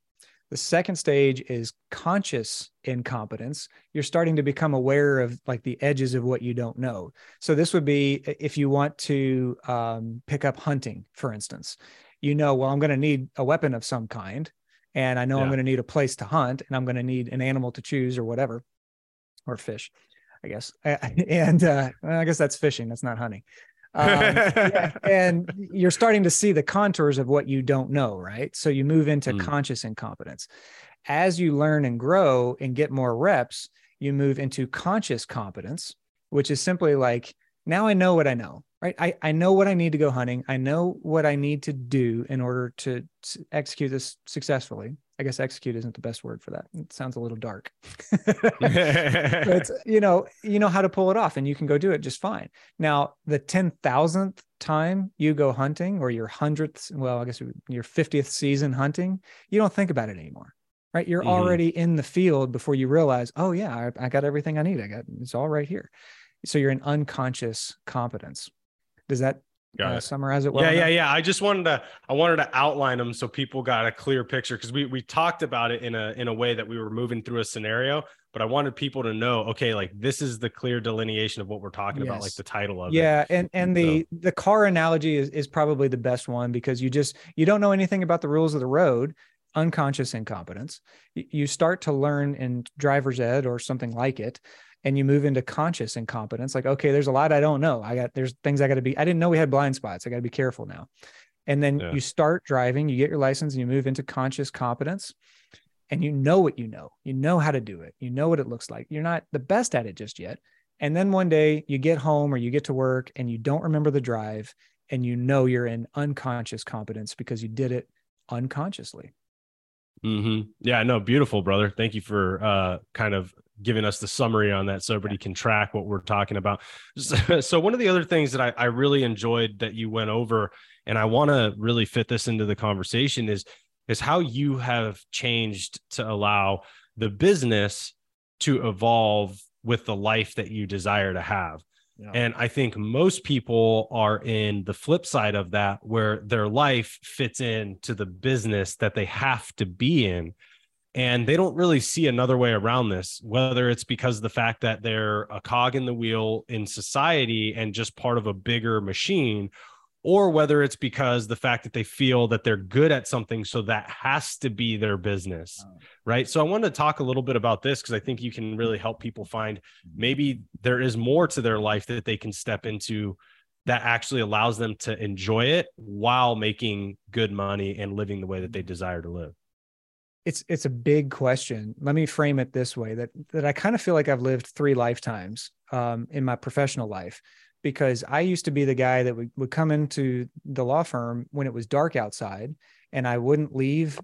the second stage is conscious incompetence. You're starting to become aware of like the edges of what you don't know. So this would be if you want to um, pick up hunting, for instance. You know, well, I'm going to need a weapon of some kind, and I know yeah. I'm going to need a place to hunt, and I'm going to need an animal to choose or whatever, or fish, I guess. And uh, I guess that's fishing. That's not hunting. Um, yeah, and you're starting to see the contours of what you don't know, right? So you move into mm. conscious incompetence. As you learn and grow and get more reps, you move into conscious competence, which is simply like, now I know what I know, right? I, I know what I need to go hunting. I know what I need to do in order to execute this successfully. I guess execute isn't the best word for that. It sounds a little dark. but you know, you know how to pull it off and you can go do it just fine. Now, the 10,000th time you go hunting or your 100th, well, I guess your 50th season hunting, you don't think about it anymore. Right? You're mm-hmm. already in the field before you realize, "Oh yeah, I, I got everything I need. I got it's all right here." So you're in unconscious competence. Does that Got uh, it. Summarize it well.
Yeah, enough? yeah, yeah. I just wanted to I wanted to outline them so people got a clear picture because we we talked about it in a in a way that we were moving through a scenario, but I wanted people to know, okay, like this is the clear delineation of what we're talking yes. about, like the title of
yeah,
it.
Yeah, and and the so. the car analogy is is probably the best one because you just you don't know anything about the rules of the road unconscious incompetence. You start to learn in driver's ed or something like it and you move into conscious incompetence like okay there's a lot i don't know. I got there's things i got to be i didn't know we had blind spots. I got to be careful now. And then yeah. you start driving you get your license and you move into conscious competence and you know what you know. You know how to do it. You know what it looks like. You're not the best at it just yet. And then one day you get home or you get to work and you don't remember the drive and you know you're in unconscious competence because you did it unconsciously.
Mm-hmm. Yeah, no, beautiful, brother. Thank you for uh, kind of giving us the summary on that so everybody can track what we're talking about. So, one of the other things that I, I really enjoyed that you went over, and I want to really fit this into the conversation is is how you have changed to allow the business to evolve with the life that you desire to have. And I think most people are in the flip side of that, where their life fits into the business that they have to be in. And they don't really see another way around this whether it's because of the fact that they're a cog in the wheel in society and just part of a bigger machine or whether it's because the fact that they feel that they're good at something so that has to be their business oh. right so i want to talk a little bit about this because i think you can really help people find maybe there is more to their life that they can step into that actually allows them to enjoy it while making good money and living the way that they desire to live
it's it's a big question let me frame it this way that that i kind of feel like i've lived three lifetimes um, in my professional life because I used to be the guy that would, would come into the law firm when it was dark outside and I wouldn't leave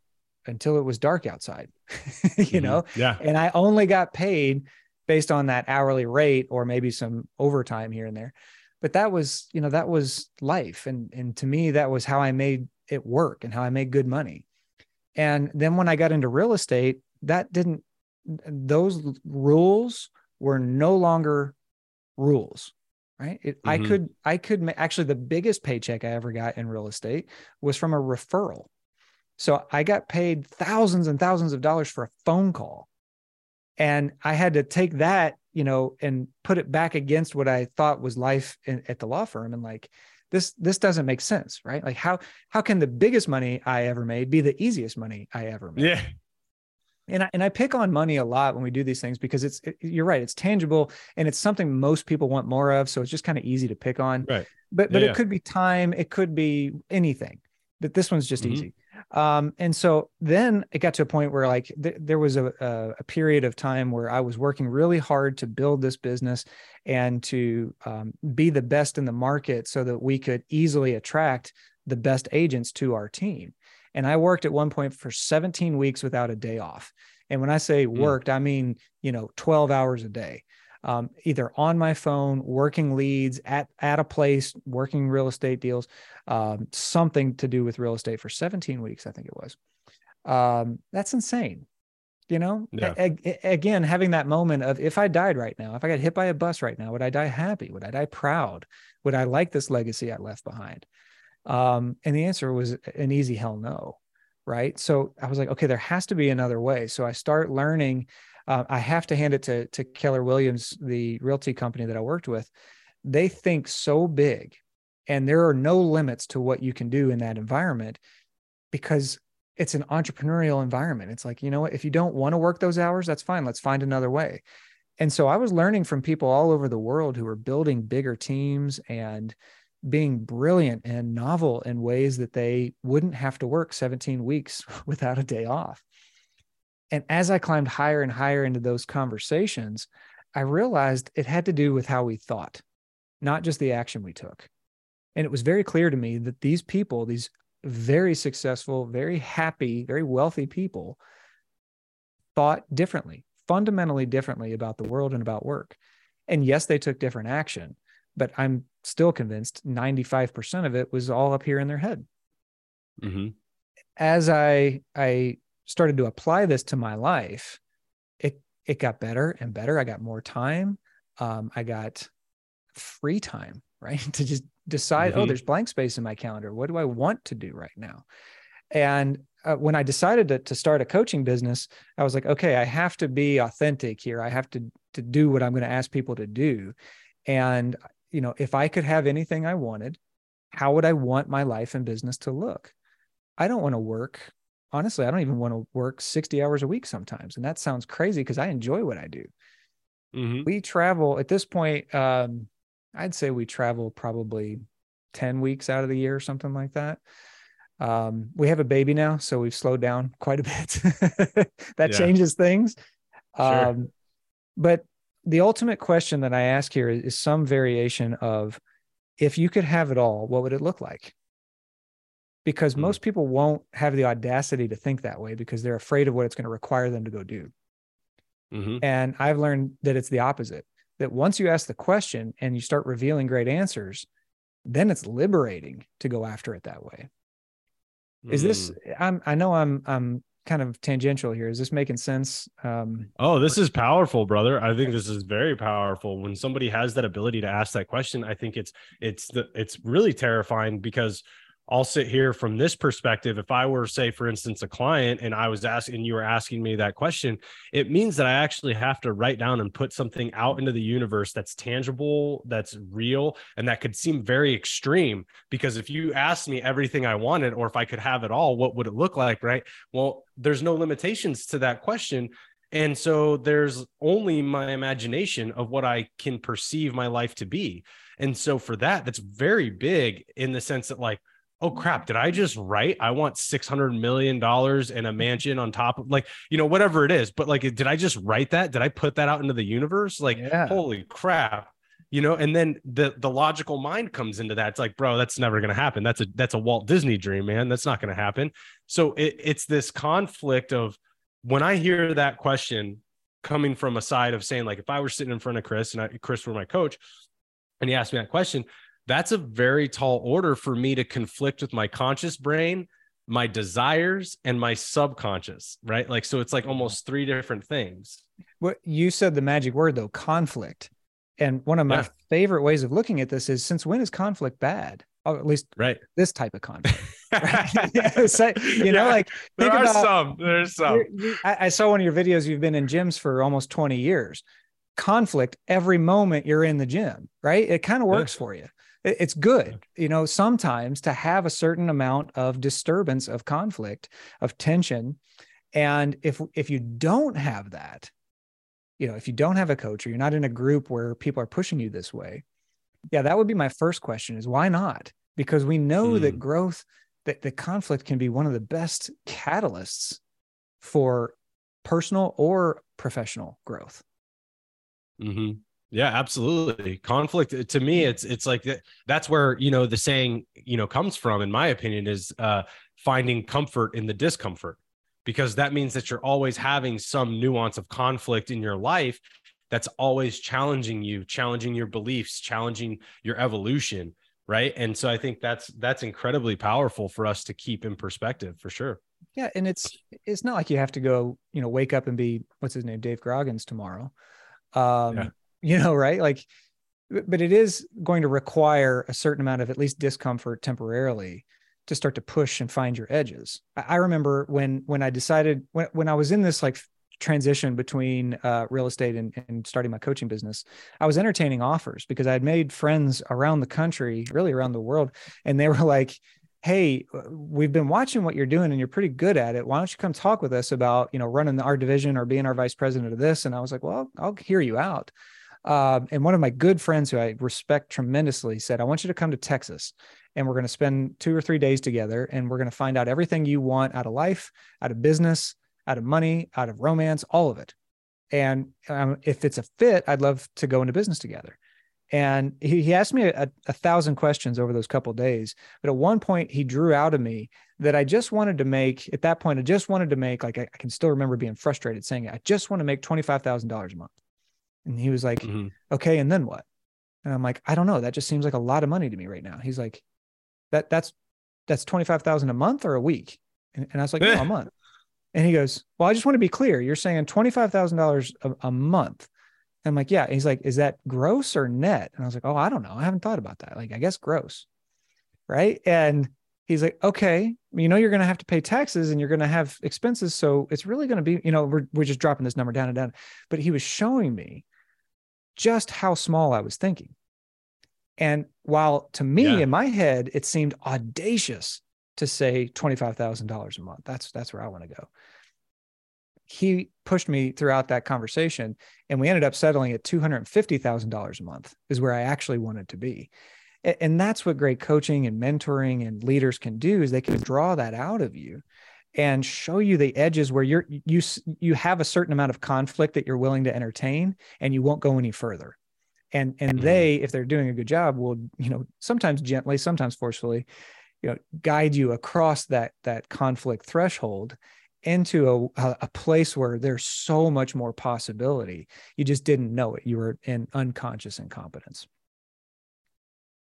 until it was dark outside, you mm-hmm. know?
Yeah.
And I only got paid based on that hourly rate or maybe some overtime here and there. But that was, you know, that was life. And, and to me, that was how I made it work and how I made good money. And then when I got into real estate, that didn't, those rules were no longer rules right? It, mm-hmm. i could i could actually the biggest paycheck i ever got in real estate was from a referral. So i got paid thousands and thousands of dollars for a phone call. And i had to take that you know and put it back against what i thought was life in, at the law firm and like this this doesn't make sense right? Like how how can the biggest money i ever made be the easiest money i ever made?
Yeah.
And I, and I pick on money a lot when we do these things because it's it, you're right it's tangible and it's something most people want more of so it's just kind of easy to pick on.
Right.
But but yeah, it yeah. could be time it could be anything but this one's just mm-hmm. easy um and so then it got to a point where like th- there was a, a, a period of time where i was working really hard to build this business and to um, be the best in the market so that we could easily attract the best agents to our team and I worked at one point for 17 weeks without a day off. And when I say hmm. worked, mm. I mean, you know, 12 hours a day, um, either on my phone, working leads at, at a place, working real estate deals, um, something to do with real estate for 17 weeks, I think it was. Um, that's insane. You know, yeah. a- a- again, having that moment of if I died right now, if I got hit by a bus right now, would I die happy? Would I die proud? Would I like this legacy I left behind? Um, and the answer was an easy hell no. Right. So I was like, okay, there has to be another way. So I start learning. Uh, I have to hand it to, to Keller Williams, the realty company that I worked with. They think so big and there are no limits to what you can do in that environment because it's an entrepreneurial environment. It's like, you know what, if you don't want to work those hours, that's fine. Let's find another way. And so I was learning from people all over the world who are building bigger teams and being brilliant and novel in ways that they wouldn't have to work 17 weeks without a day off. And as I climbed higher and higher into those conversations, I realized it had to do with how we thought, not just the action we took. And it was very clear to me that these people, these very successful, very happy, very wealthy people, thought differently, fundamentally differently about the world and about work. And yes, they took different action, but I'm still convinced 95% of it was all up here in their head.
Mm-hmm.
As I I started to apply this to my life, it it got better and better. I got more time. Um, I got free time, right? to just decide, oh, mm-hmm. oh, there's blank space in my calendar. What do I want to do right now? And uh, when I decided to, to start a coaching business, I was like, okay, I have to be authentic here. I have to to do what I'm going to ask people to do. And you know, if I could have anything I wanted, how would I want my life and business to look? I don't want to work. Honestly, I don't even want to work 60 hours a week sometimes. And that sounds crazy because I enjoy what I do.
Mm-hmm.
We travel at this point, um, I'd say we travel probably 10 weeks out of the year or something like that. Um, we have a baby now, so we've slowed down quite a bit. that yeah. changes things.
Sure.
Um, but the ultimate question that I ask here is, is some variation of if you could have it all, what would it look like? Because mm most people won't have the audacity to think that way because they're afraid of what it's going to require them to go do.
Mm-hmm.
And I've learned that it's the opposite. That once you ask the question and you start revealing great answers, then it's liberating to go after it that way. mm Is this? Mm. I'm. I know I'm. I'm kind of tangential here. Is this making sense? Um,
oh, this is powerful, brother. I think this is very powerful. When somebody has that ability to ask that question, I think it's it's the it's really terrifying because I'll sit here from this perspective. If I were, say, for instance, a client and I was asking, you were asking me that question, it means that I actually have to write down and put something out into the universe that's tangible, that's real, and that could seem very extreme. Because if you asked me everything I wanted, or if I could have it all, what would it look like? Right. Well, there's no limitations to that question. And so there's only my imagination of what I can perceive my life to be. And so for that, that's very big in the sense that, like, oh crap, did I just write I want $600 million and a mansion on top of like, you know, whatever it is. But like, did I just write that? Did I put that out into the universe? Like, yeah. holy crap. You know, and then the the logical mind comes into that. It's like, bro, that's never gonna happen. That's a that's a Walt Disney dream, man. That's not gonna happen. So it, it's this conflict of when I hear that question coming from a side of saying, like, if I were sitting in front of Chris and I, Chris were my coach, and he asked me that question, that's a very tall order for me to conflict with my conscious brain my desires and my subconscious right? Like so it's like mm-hmm. almost three different things.
What you said the magic word though conflict. And one of my yeah. favorite ways of looking at this is since when is conflict bad? Or oh, at least
right.
this type of conflict. So, you know like
there are about, some there's some.
I, I saw one of your videos you've been in gyms for almost 20 years. Conflict every moment you're in the gym right? It kind of works yeah. for you it's good you know sometimes to have a certain amount of disturbance of conflict of tension and if if you don't have that you know if you don't have a coach or you're not in a group where people are pushing you this way yeah that would be my first question is why not because we know mm. that growth that the conflict can be one of the best catalysts for personal or professional growth
mm-hmm. Yeah, absolutely. Conflict uh, to me, it's it's like that's where you know the saying you know comes from, in my opinion, is uh, finding comfort in the discomfort, because that means that you're always having some nuance of conflict in your life that's always challenging you, challenging your beliefs, challenging your evolution, right? And so I think that's that's incredibly powerful for us to keep in perspective, for sure.
Yeah, and it's it's not like you have to go, you know, wake up and be what's his name, Dave Goggins tomorrow. Um, yeah you know, right? Like, but it is going to require a certain amount of at least discomfort temporarily to start to push and find your edges. I remember when when I decided when when I was in this like transition between uh, real estate and, and starting my coaching business, I was entertaining offers because I had made friends around the country, really around the world, and they were like, "Hey, we've been watching what you're doing, and you're pretty good at it. Why don't you come talk with us about you know running our division or being our vice president of this?" And I was like, "Well, I'll hear you out." Um, and one of my good friends who I respect tremendously said, I want you to come to Texas and we're going to spend two or three days together and we're going to find out everything you want out of life, out of business, out of money, out of romance, all of it. And um, if it's a fit, I'd love to go into business together. And he, he asked me a, a thousand questions over those couple days. But at one point, he drew out of me that I just wanted to make, at that point, I just wanted to make, like, I, I can still remember being frustrated saying, I just want to make $25,000 a month. And he was like, mm-hmm. okay, and then what? And I'm like, I don't know. That just seems like a lot of money to me right now. He's like, that that's that's 25,000 a month or a week. And, and I was like, no, a month. And he goes, well, I just want to be clear. You're saying $25,000 a month. And I'm like, yeah. And he's like, is that gross or net? And I was like, oh, I don't know. I haven't thought about that. Like, I guess gross. Right. And he's like, okay, you know, you're going to have to pay taxes and you're going to have expenses. So it's really going to be, you know, we're, we're just dropping this number down and down. But he was showing me just how small I was thinking. And while to me yeah. in my head, it seemed audacious to say $25,000 a month. That's, that's where I want to go. He pushed me throughout that conversation and we ended up settling at $250,000 a month is where I actually wanted to be. And that's what great coaching and mentoring and leaders can do is they can draw that out of you and show you the edges where you're you you have a certain amount of conflict that you're willing to entertain and you won't go any further. And and mm-hmm. they if they're doing a good job will you know sometimes gently sometimes forcefully you know guide you across that that conflict threshold into a, a place where there's so much more possibility. You just didn't know it. You were in unconscious incompetence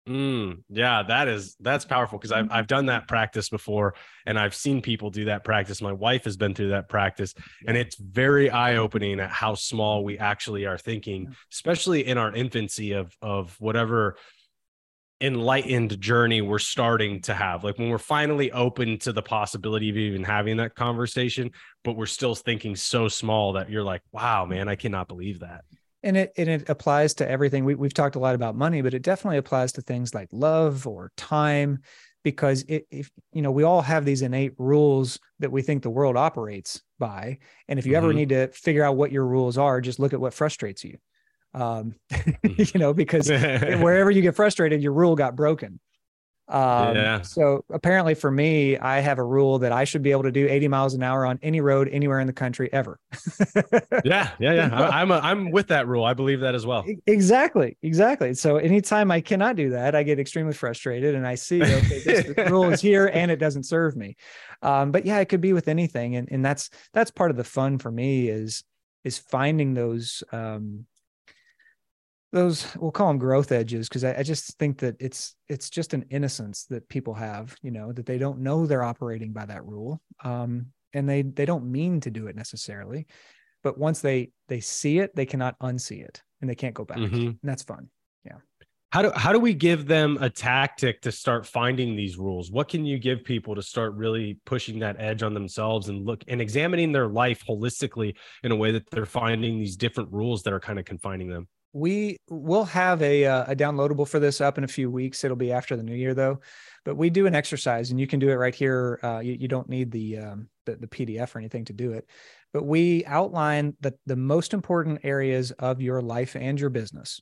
Mm, yeah, that is that's powerful because I've I've done that practice before and I've seen people do that practice. My wife has been through that practice and it's very eye-opening at how small we actually are thinking, especially in our infancy of of whatever enlightened journey we're starting to have. Like when we're finally open to the possibility of even having that conversation but we're still thinking so small that you're like wow man i cannot believe that
and it and it applies to everything we, we've talked a lot about money but it definitely applies to things like love or time because it, if you know we all have these innate rules that we think the world operates by and if you mm-hmm. ever need to figure out what your rules are just look at what frustrates you um, you know, because wherever you get frustrated, your rule got broken. Um, yeah. So apparently, for me, I have a rule that I should be able to do 80 miles an hour on any road anywhere in the country ever.
yeah, yeah, yeah. I, am a, I'm with that rule. I believe that as well.
Exactly, exactly. So anytime I cannot do that, I get extremely frustrated, and I see okay, this, this rule is here and it doesn't serve me. Um, but yeah, it could be with anything, and and that's that's part of the fun for me is is finding those um, those we'll call them growth edges because I, I, just think that it's it's just an innocence that people have you know that they don't know they're operating by that rule um, and they they don't mean to do it necessarily but once they they see it they cannot unsee it and they can't go back mm-hmm. and that's fun yeah.
How do how do we give them a tactic to start finding these rules? What can you give people to start really pushing that edge on themselves and look and examining their life holistically in a way that they're finding these different rules that are kind of confining them
we will have a, uh, a downloadable for this up in a few weeks. It'll be after the new year though, but we do an exercise and you can do it right here. Uh, you, you, don't need the, um, the, the PDF or anything to do it, but we outline the, the most important areas of your life and your business.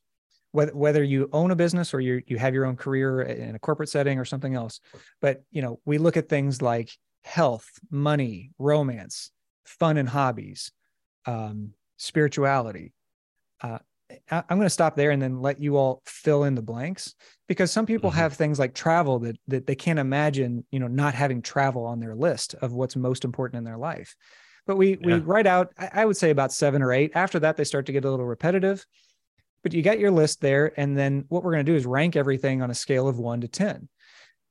Whether, whether you own a business or you you have your own career in a corporate setting or something else, but you know we look at things like health, money, romance, fun and hobbies, um, spirituality, uh, I'm going to stop there and then let you all fill in the blanks because some people mm-hmm. have things like travel that that they can't imagine, you know, not having travel on their list of what's most important in their life. But we yeah. we write out, I would say about seven or eight. After that, they start to get a little repetitive. But you got your list there, and then what we're going to do is rank everything on a scale of one to ten.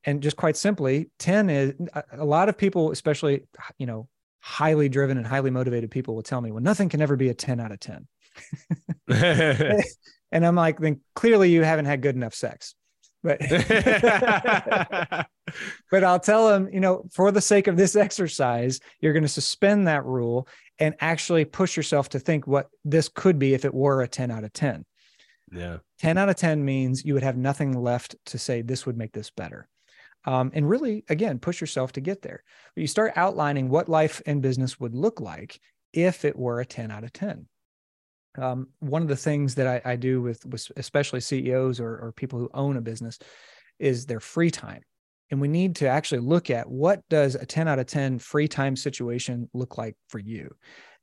And just quite simply, ten is a lot of people, especially you know, highly driven and highly motivated people, will tell me, well, nothing can ever be a ten out of ten and I'm like, then clearly you haven't had good enough sex. But but I'll tell them, you know, for the sake of this exercise, you're going to suspend that rule and actually push yourself to think what this could be if it were a 10 out of 10.
Yeah.
10 out of 10 means you would have nothing left to say this would make this better. Um, and really, again, push yourself to get there. But you start outlining what life and business would look like if it were a 10 out of 10 um, one of the things that I, I do with, with especially CEOs or, or people who own a business is their free time. And we need to actually look at what does a 10 out of 10 free time situation look like for you?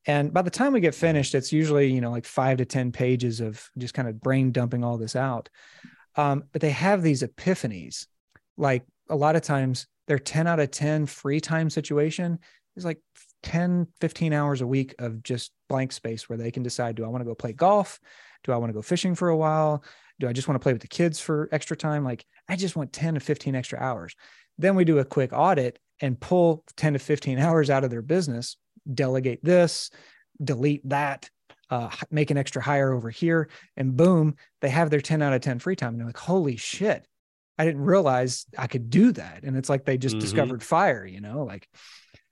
And by the time we get finished, it's usually, you know, like five to 10 pages of just kind of brain dumping all this out. Um, but they have these epiphanies. Like a lot of times, their 10 out of 10 free time situation is like 10, 15 hours a week of just blank space where they can decide do I want to go play golf? Do I want to go fishing for a while? Do I just want to play with the kids for extra time? Like, I just want 10 to 15 extra hours. Then we do a quick audit and pull 10 to 15 hours out of their business, delegate this, delete that, uh, make an extra hire over here, and boom, they have their 10 out of 10 free time. And they're like, holy shit, I didn't realize I could do that. And it's like they just mm-hmm. discovered fire, you know, like,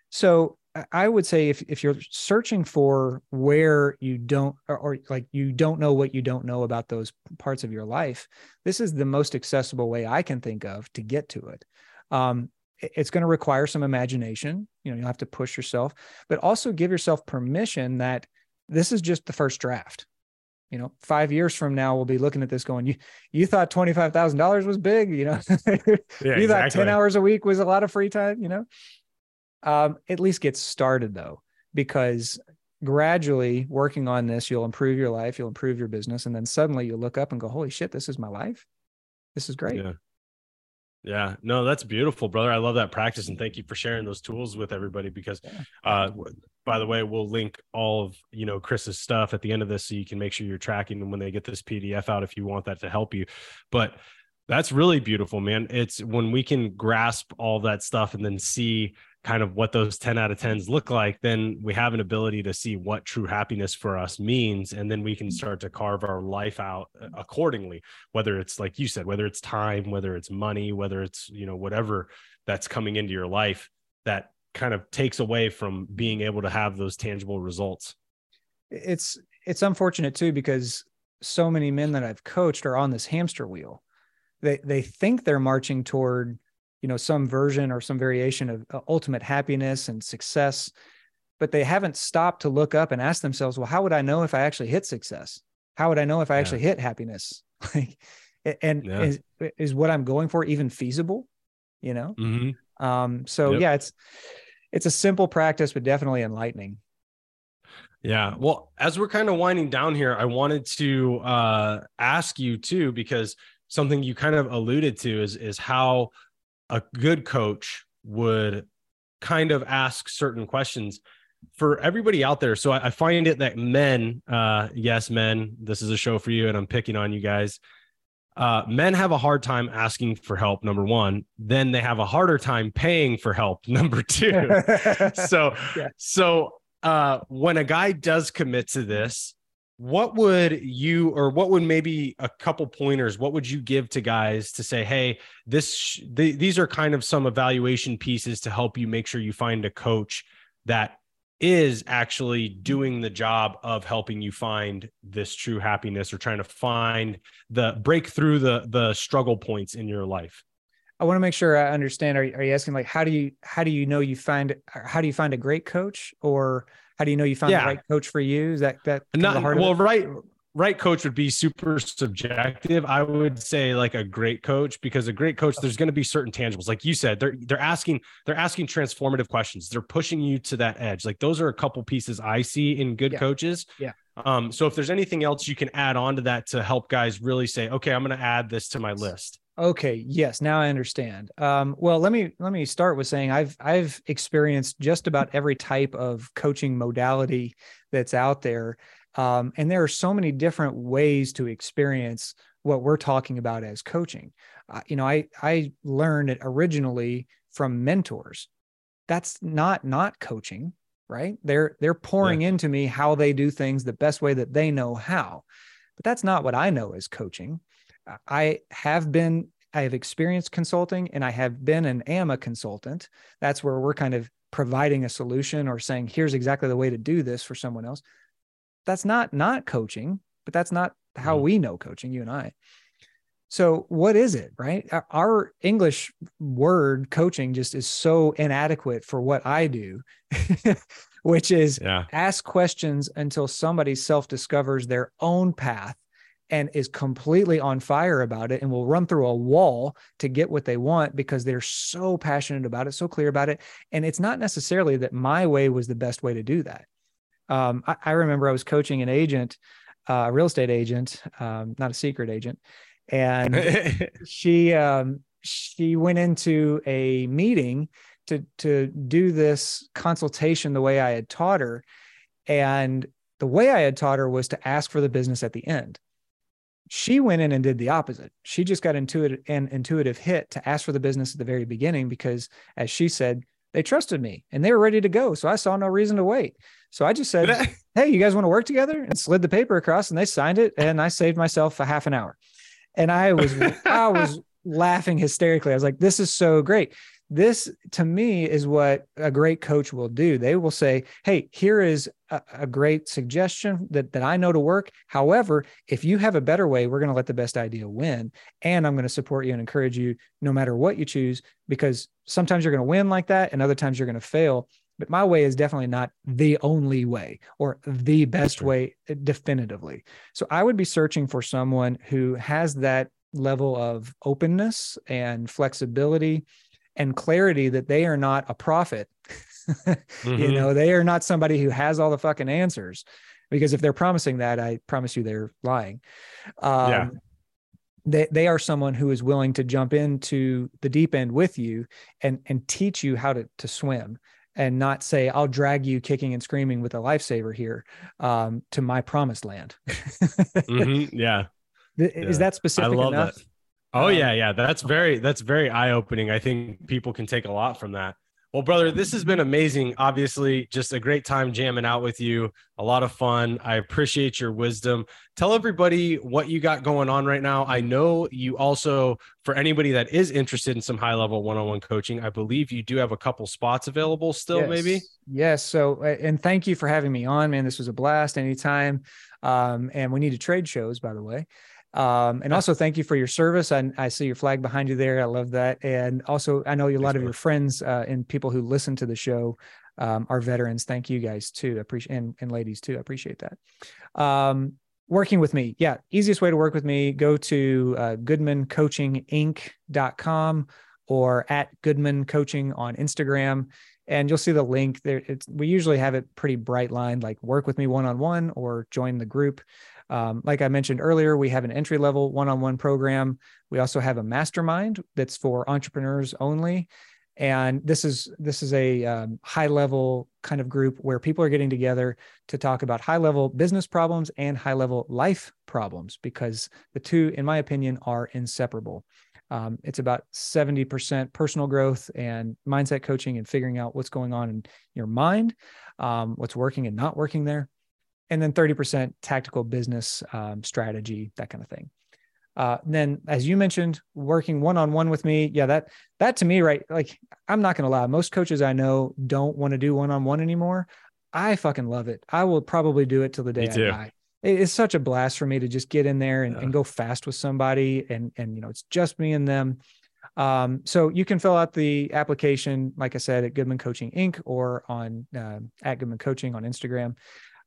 so I would say if if you're searching for where you don't or, or, like you don't know what you don't know about those parts of your life, this is the most accessible way I can think of to get to it. Um, it's going to require some imagination. You know, you'll have to push yourself, but also give yourself permission that this is just the first draft. You know, five years from now, we'll be looking at this going, you you thought twenty five thousand dollars was big, you know, yeah, you exactly. thought ten hours a week was a lot of free time, you know um, at least get started though, because gradually working on this, you'll improve your life, you'll improve your business, and then suddenly you look up and go, "Holy shit, this is my life! This is great."
Yeah. Yeah, no, that's beautiful, brother. I love that practice, and thank you for sharing those tools with everybody. Because, uh, by the way, we'll link all of you know Chris's stuff at the end of this, so you can make sure you're tracking them when they get this PDF out if you want that to help you. But that's really beautiful, man. It's when we can grasp all that stuff and then see kind of what those 10 out of 10s look like, then we have an ability to see what true happiness for us means. And then we can start to carve our life out uh, accordingly, whether it's like you said, whether it's time, whether it's money, whether it's, you know, whatever that's coming into your life that kind of takes away from being able to have those tangible results.
It's, it's unfortunate too, because so many men that I've coached are on this hamster wheel. They, they think they're marching toward you know some version or some variation of uh, ultimate happiness and success but they haven't stopped to look up and ask themselves well how would i know if i actually hit success how would i know if i yeah. actually hit happiness like and yeah. is, is what i'm going for even feasible you know mm-hmm. um so yep. yeah it's it's a simple practice but definitely enlightening
yeah well as we're kind of winding down here i wanted to uh ask you too because something you kind of alluded to is is how a good coach would kind of ask certain questions for everybody out there. So I, I find it that men, uh, yes, men, this is a show for you, and I'm picking on you guys. Uh, men have a hard time asking for help number one then they have a harder time paying for help number two so yeah. so uh, when a guy does commit to this what would you or what would maybe a couple pointers what would you give to guys to say hey this th- these are kind of some evaluation pieces to help you make sure you find a coach that is actually doing the job of helping you find this true happiness or trying to find the break through the the struggle points in your life?
I want to make sure i understand. Are, are you asking like how do you how do you know you find how do you find a great coach or how do you know you found yeah. the right coach for you? Is that that
not well, right right coach would be super subjective. I would say like a great coach because a great coach, there's going to be certain tangibles. Like you said, they're they're asking they're asking transformative questions. They're pushing you to that edge. Like those are a couple pieces I see in good
yeah.
coaches.
Yeah.
Um, so if there's anything else you can add on to that to help guys really say, okay, I'm going to add this to my list.
Okay, yes, now I understand. Um, well, let me let me start with saying I've I've experienced just about every type of coaching modality that's out there, um, and there are so many different ways to experience what we're talking about as coaching. Uh, you know, I I learned it originally from mentors. That's not not coaching, right? They're they're pouring yeah. into me how they do things the best way that they know how, but that's not what I know as coaching. I have been, I have experienced consulting and I have been and am a consultant. That's where we're kind of providing a solution or saying, here's exactly the way to do this for someone else. That's not not coaching, but that's not how mm-hmm. we know coaching, you and I. So what is it, right? Our English word coaching just is so inadequate for what I do, which is yeah. ask questions until somebody self-discovers their own path and is completely on fire about it and will run through a wall to get what they want because they're so passionate about it, so clear about it. And it's not necessarily that my way was the best way to do that. Um, I, I, remember I was coaching an agent, uh, a real estate agent, um, not a secret agent, and she um, she went into a meeting to to do this consultation the way I had taught her, and the way I had taught her was to ask for the business at the end she went in and did the opposite. She just got intuitive an intuitive hit to ask for the business at the very beginning because, as she said, they trusted me and they were ready to go. So I saw no reason to wait. So I just said, "Hey, you guys want to work together?" and slid the paper across, and they signed it, and I saved myself a half an hour. And I was I was laughing hysterically. I was like, "This is so great." This to me is what a great coach will do. They will say hey here is a, a, great suggestion that, that i know to work. However if you have a better way we're going to let the best idea win and i'm going to support you and encourage you no matter what you choose because sometimes you're going to win like that and other times you're going to fail. But my way is definitely not the only way or the best way eh, definitively. So i would be searching for someone who has that level of openness and flexibility and clarity that they are not a prophet. mm-hmm. You know, they are not somebody who has all the fucking answers. Because if they're promising that, I promise you they're lying. Um, yeah. They, they are someone who is willing to jump into the deep end with you and and teach you how to to swim and not say I'll drag you kicking and screaming with a lifesaver here um, to my promised land.
mm-hmm. Yeah,
is yeah. that specific enough? That.
Oh um, yeah, yeah. That's very that's very eye opening. I think people can take a lot from that. Well, brother, this has been amazing. Obviously, just a great time jamming out with you. A lot of fun. I appreciate your wisdom. Tell everybody what you got going on right now. I know you also, for anybody that is interested in some high level one on one coaching, I believe you do have a couple spots available still,
yes.
maybe.
Yes. So, and thank you for having me on, man. This was a blast anytime. Um, and we need to trade shows, by the way. Um, and also thank you for your service. I, I, see your flag behind you there. I love that. And also, I know a lot of your friends uh, and people who listen to the show um, are veterans. Thank you guys too. I appreciate and, and ladies too. I appreciate that. Um, working with me. Yeah. Easiest way to work with me, go to uh, goodmancoachinginc.com or at Goodman Coaching on Instagram and you'll see the link there. It's, we usually have it pretty bright line, like work with me one on one or join the group. Um, like I mentioned earlier, we have an entry level one on one program. We also have a mastermind that's for entrepreneurs only. And this is this is a um, high level kind of group where people are getting together to talk about high level business problems and high level life problems because the two, in my opinion, are inseparable. Um, it's about 70% personal growth and mindset coaching and figuring out what's going on in your mind, um, what's working and not working there and then 30% tactical business um, strategy, that kind of thing. Uh, then, as you mentioned, working one on one with me, yeah, that that to me, right? Like, I'm not gonna lie, most coaches I know don't want to do one on one anymore. I fucking love it. I will probably do it till the day I die. It's such a blast for me to just get in there and, yeah. and go fast with somebody, and and you know, it's just me and them. Um, so you can fill out the application, like I said, at Goodman Coaching Inc. or on uh, at Goodman Coaching on Instagram.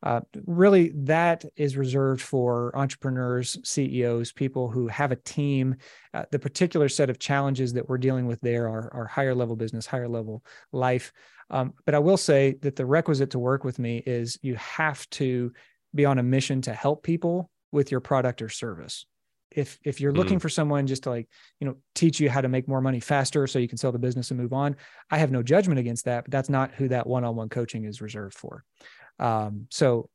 Uh, really, that is reserved for entrepreneurs, CEOs, people who have a team. Uh, the particular set of challenges that we're dealing with there are, are higher level business, higher level life. Um, but I will say that the requisite to work with me is you have to be on a mission to help people with your product or service. If if you're looking mm. for someone just to like you know teach you how to make more money faster so you can sell the business and move on, I have no judgment against that. But that's not who that one-on-one coaching is reserved for. Um, so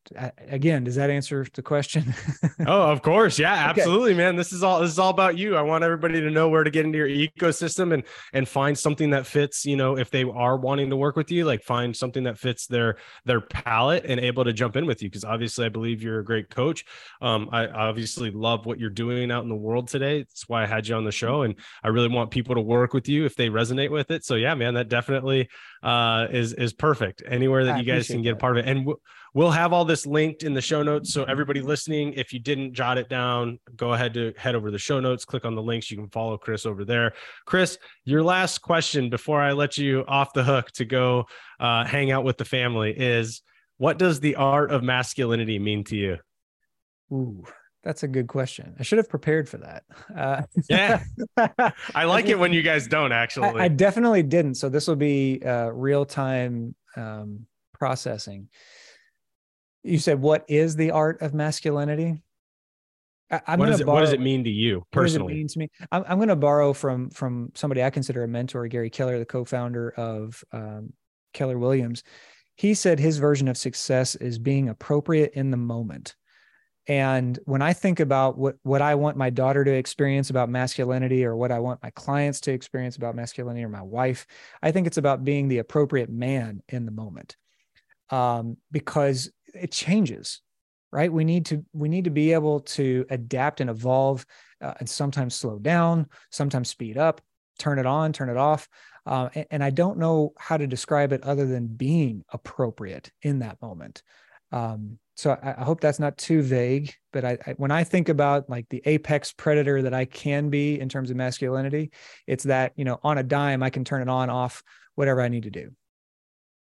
again, does that answer the question?
oh, of course. Yeah, absolutely, okay. man. This is all, this is all about you. I want everybody to know where to get into your ecosystem and, and find something that fits, you know, if they are wanting to work with you, like find something that fits their, their palette and able to jump in with you. Cause obviously I believe you're a great coach. Um, I obviously love what you're doing out in the world today. That's why I had you on the show. And I really want people to work with you if they resonate with it. So yeah, man, that definitely, uh, is, is perfect anywhere that I you guys can get a part of it. And w- We'll have all this linked in the show notes. So everybody listening, if you didn't jot it down, go ahead to head over to the show notes, click on the links. You can follow Chris over there. Chris, your last question before I let you off the hook to go uh, hang out with the family is what does the art of masculinity mean to you?
Ooh, that's a good question. I should have prepared for that. Uh,
yeah, I like it when you guys don't actually.
I, I definitely didn't. So this will be uh, real time um, processing you said what is the art of masculinity
I, am what, what does it mean to you personally? What does it mean
to me? I'm, I'm going to borrow from from somebody I consider a mentor, Gary Keller, the co-founder of um, Keller Williams. He said his version of success is being appropriate in the moment. And when I think about what what I want my daughter to experience about masculinity, or what I want my clients to experience about masculinity, or my wife, I think it's about being the appropriate man in the moment. Um, because it changes right we need to we need to be able to adapt and evolve uh, and sometimes slow down sometimes speed up turn it on turn it off uh, and, and, i don't know how to describe it other than being appropriate in that moment um, so I, I, hope that's not too vague but I, I, when i think about like the apex predator that i can be in terms of masculinity it's that you know on a dime i can turn it on off whatever i need to do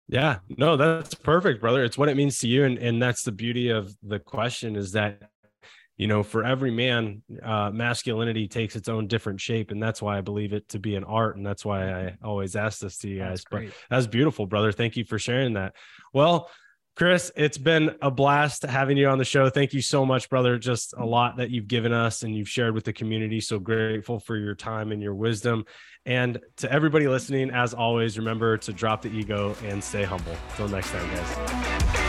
yeah, no, that's perfect, brother. It's what it means to you. And, and that's the beauty of the question is that, you know, for every man, uh, masculinity takes its own different shape. And that's why I believe it to be an art. And that's why I always ask this to you guys. But that's beautiful, brother. Thank you for sharing that. Well, Chris, it's been a blast having you on the show. Thank you so much, brother. Just a lot that you've given us and you've shared with the community. So grateful for your time and your wisdom. And to everybody listening, as always, remember to drop the ego and stay humble. Until next time, guys.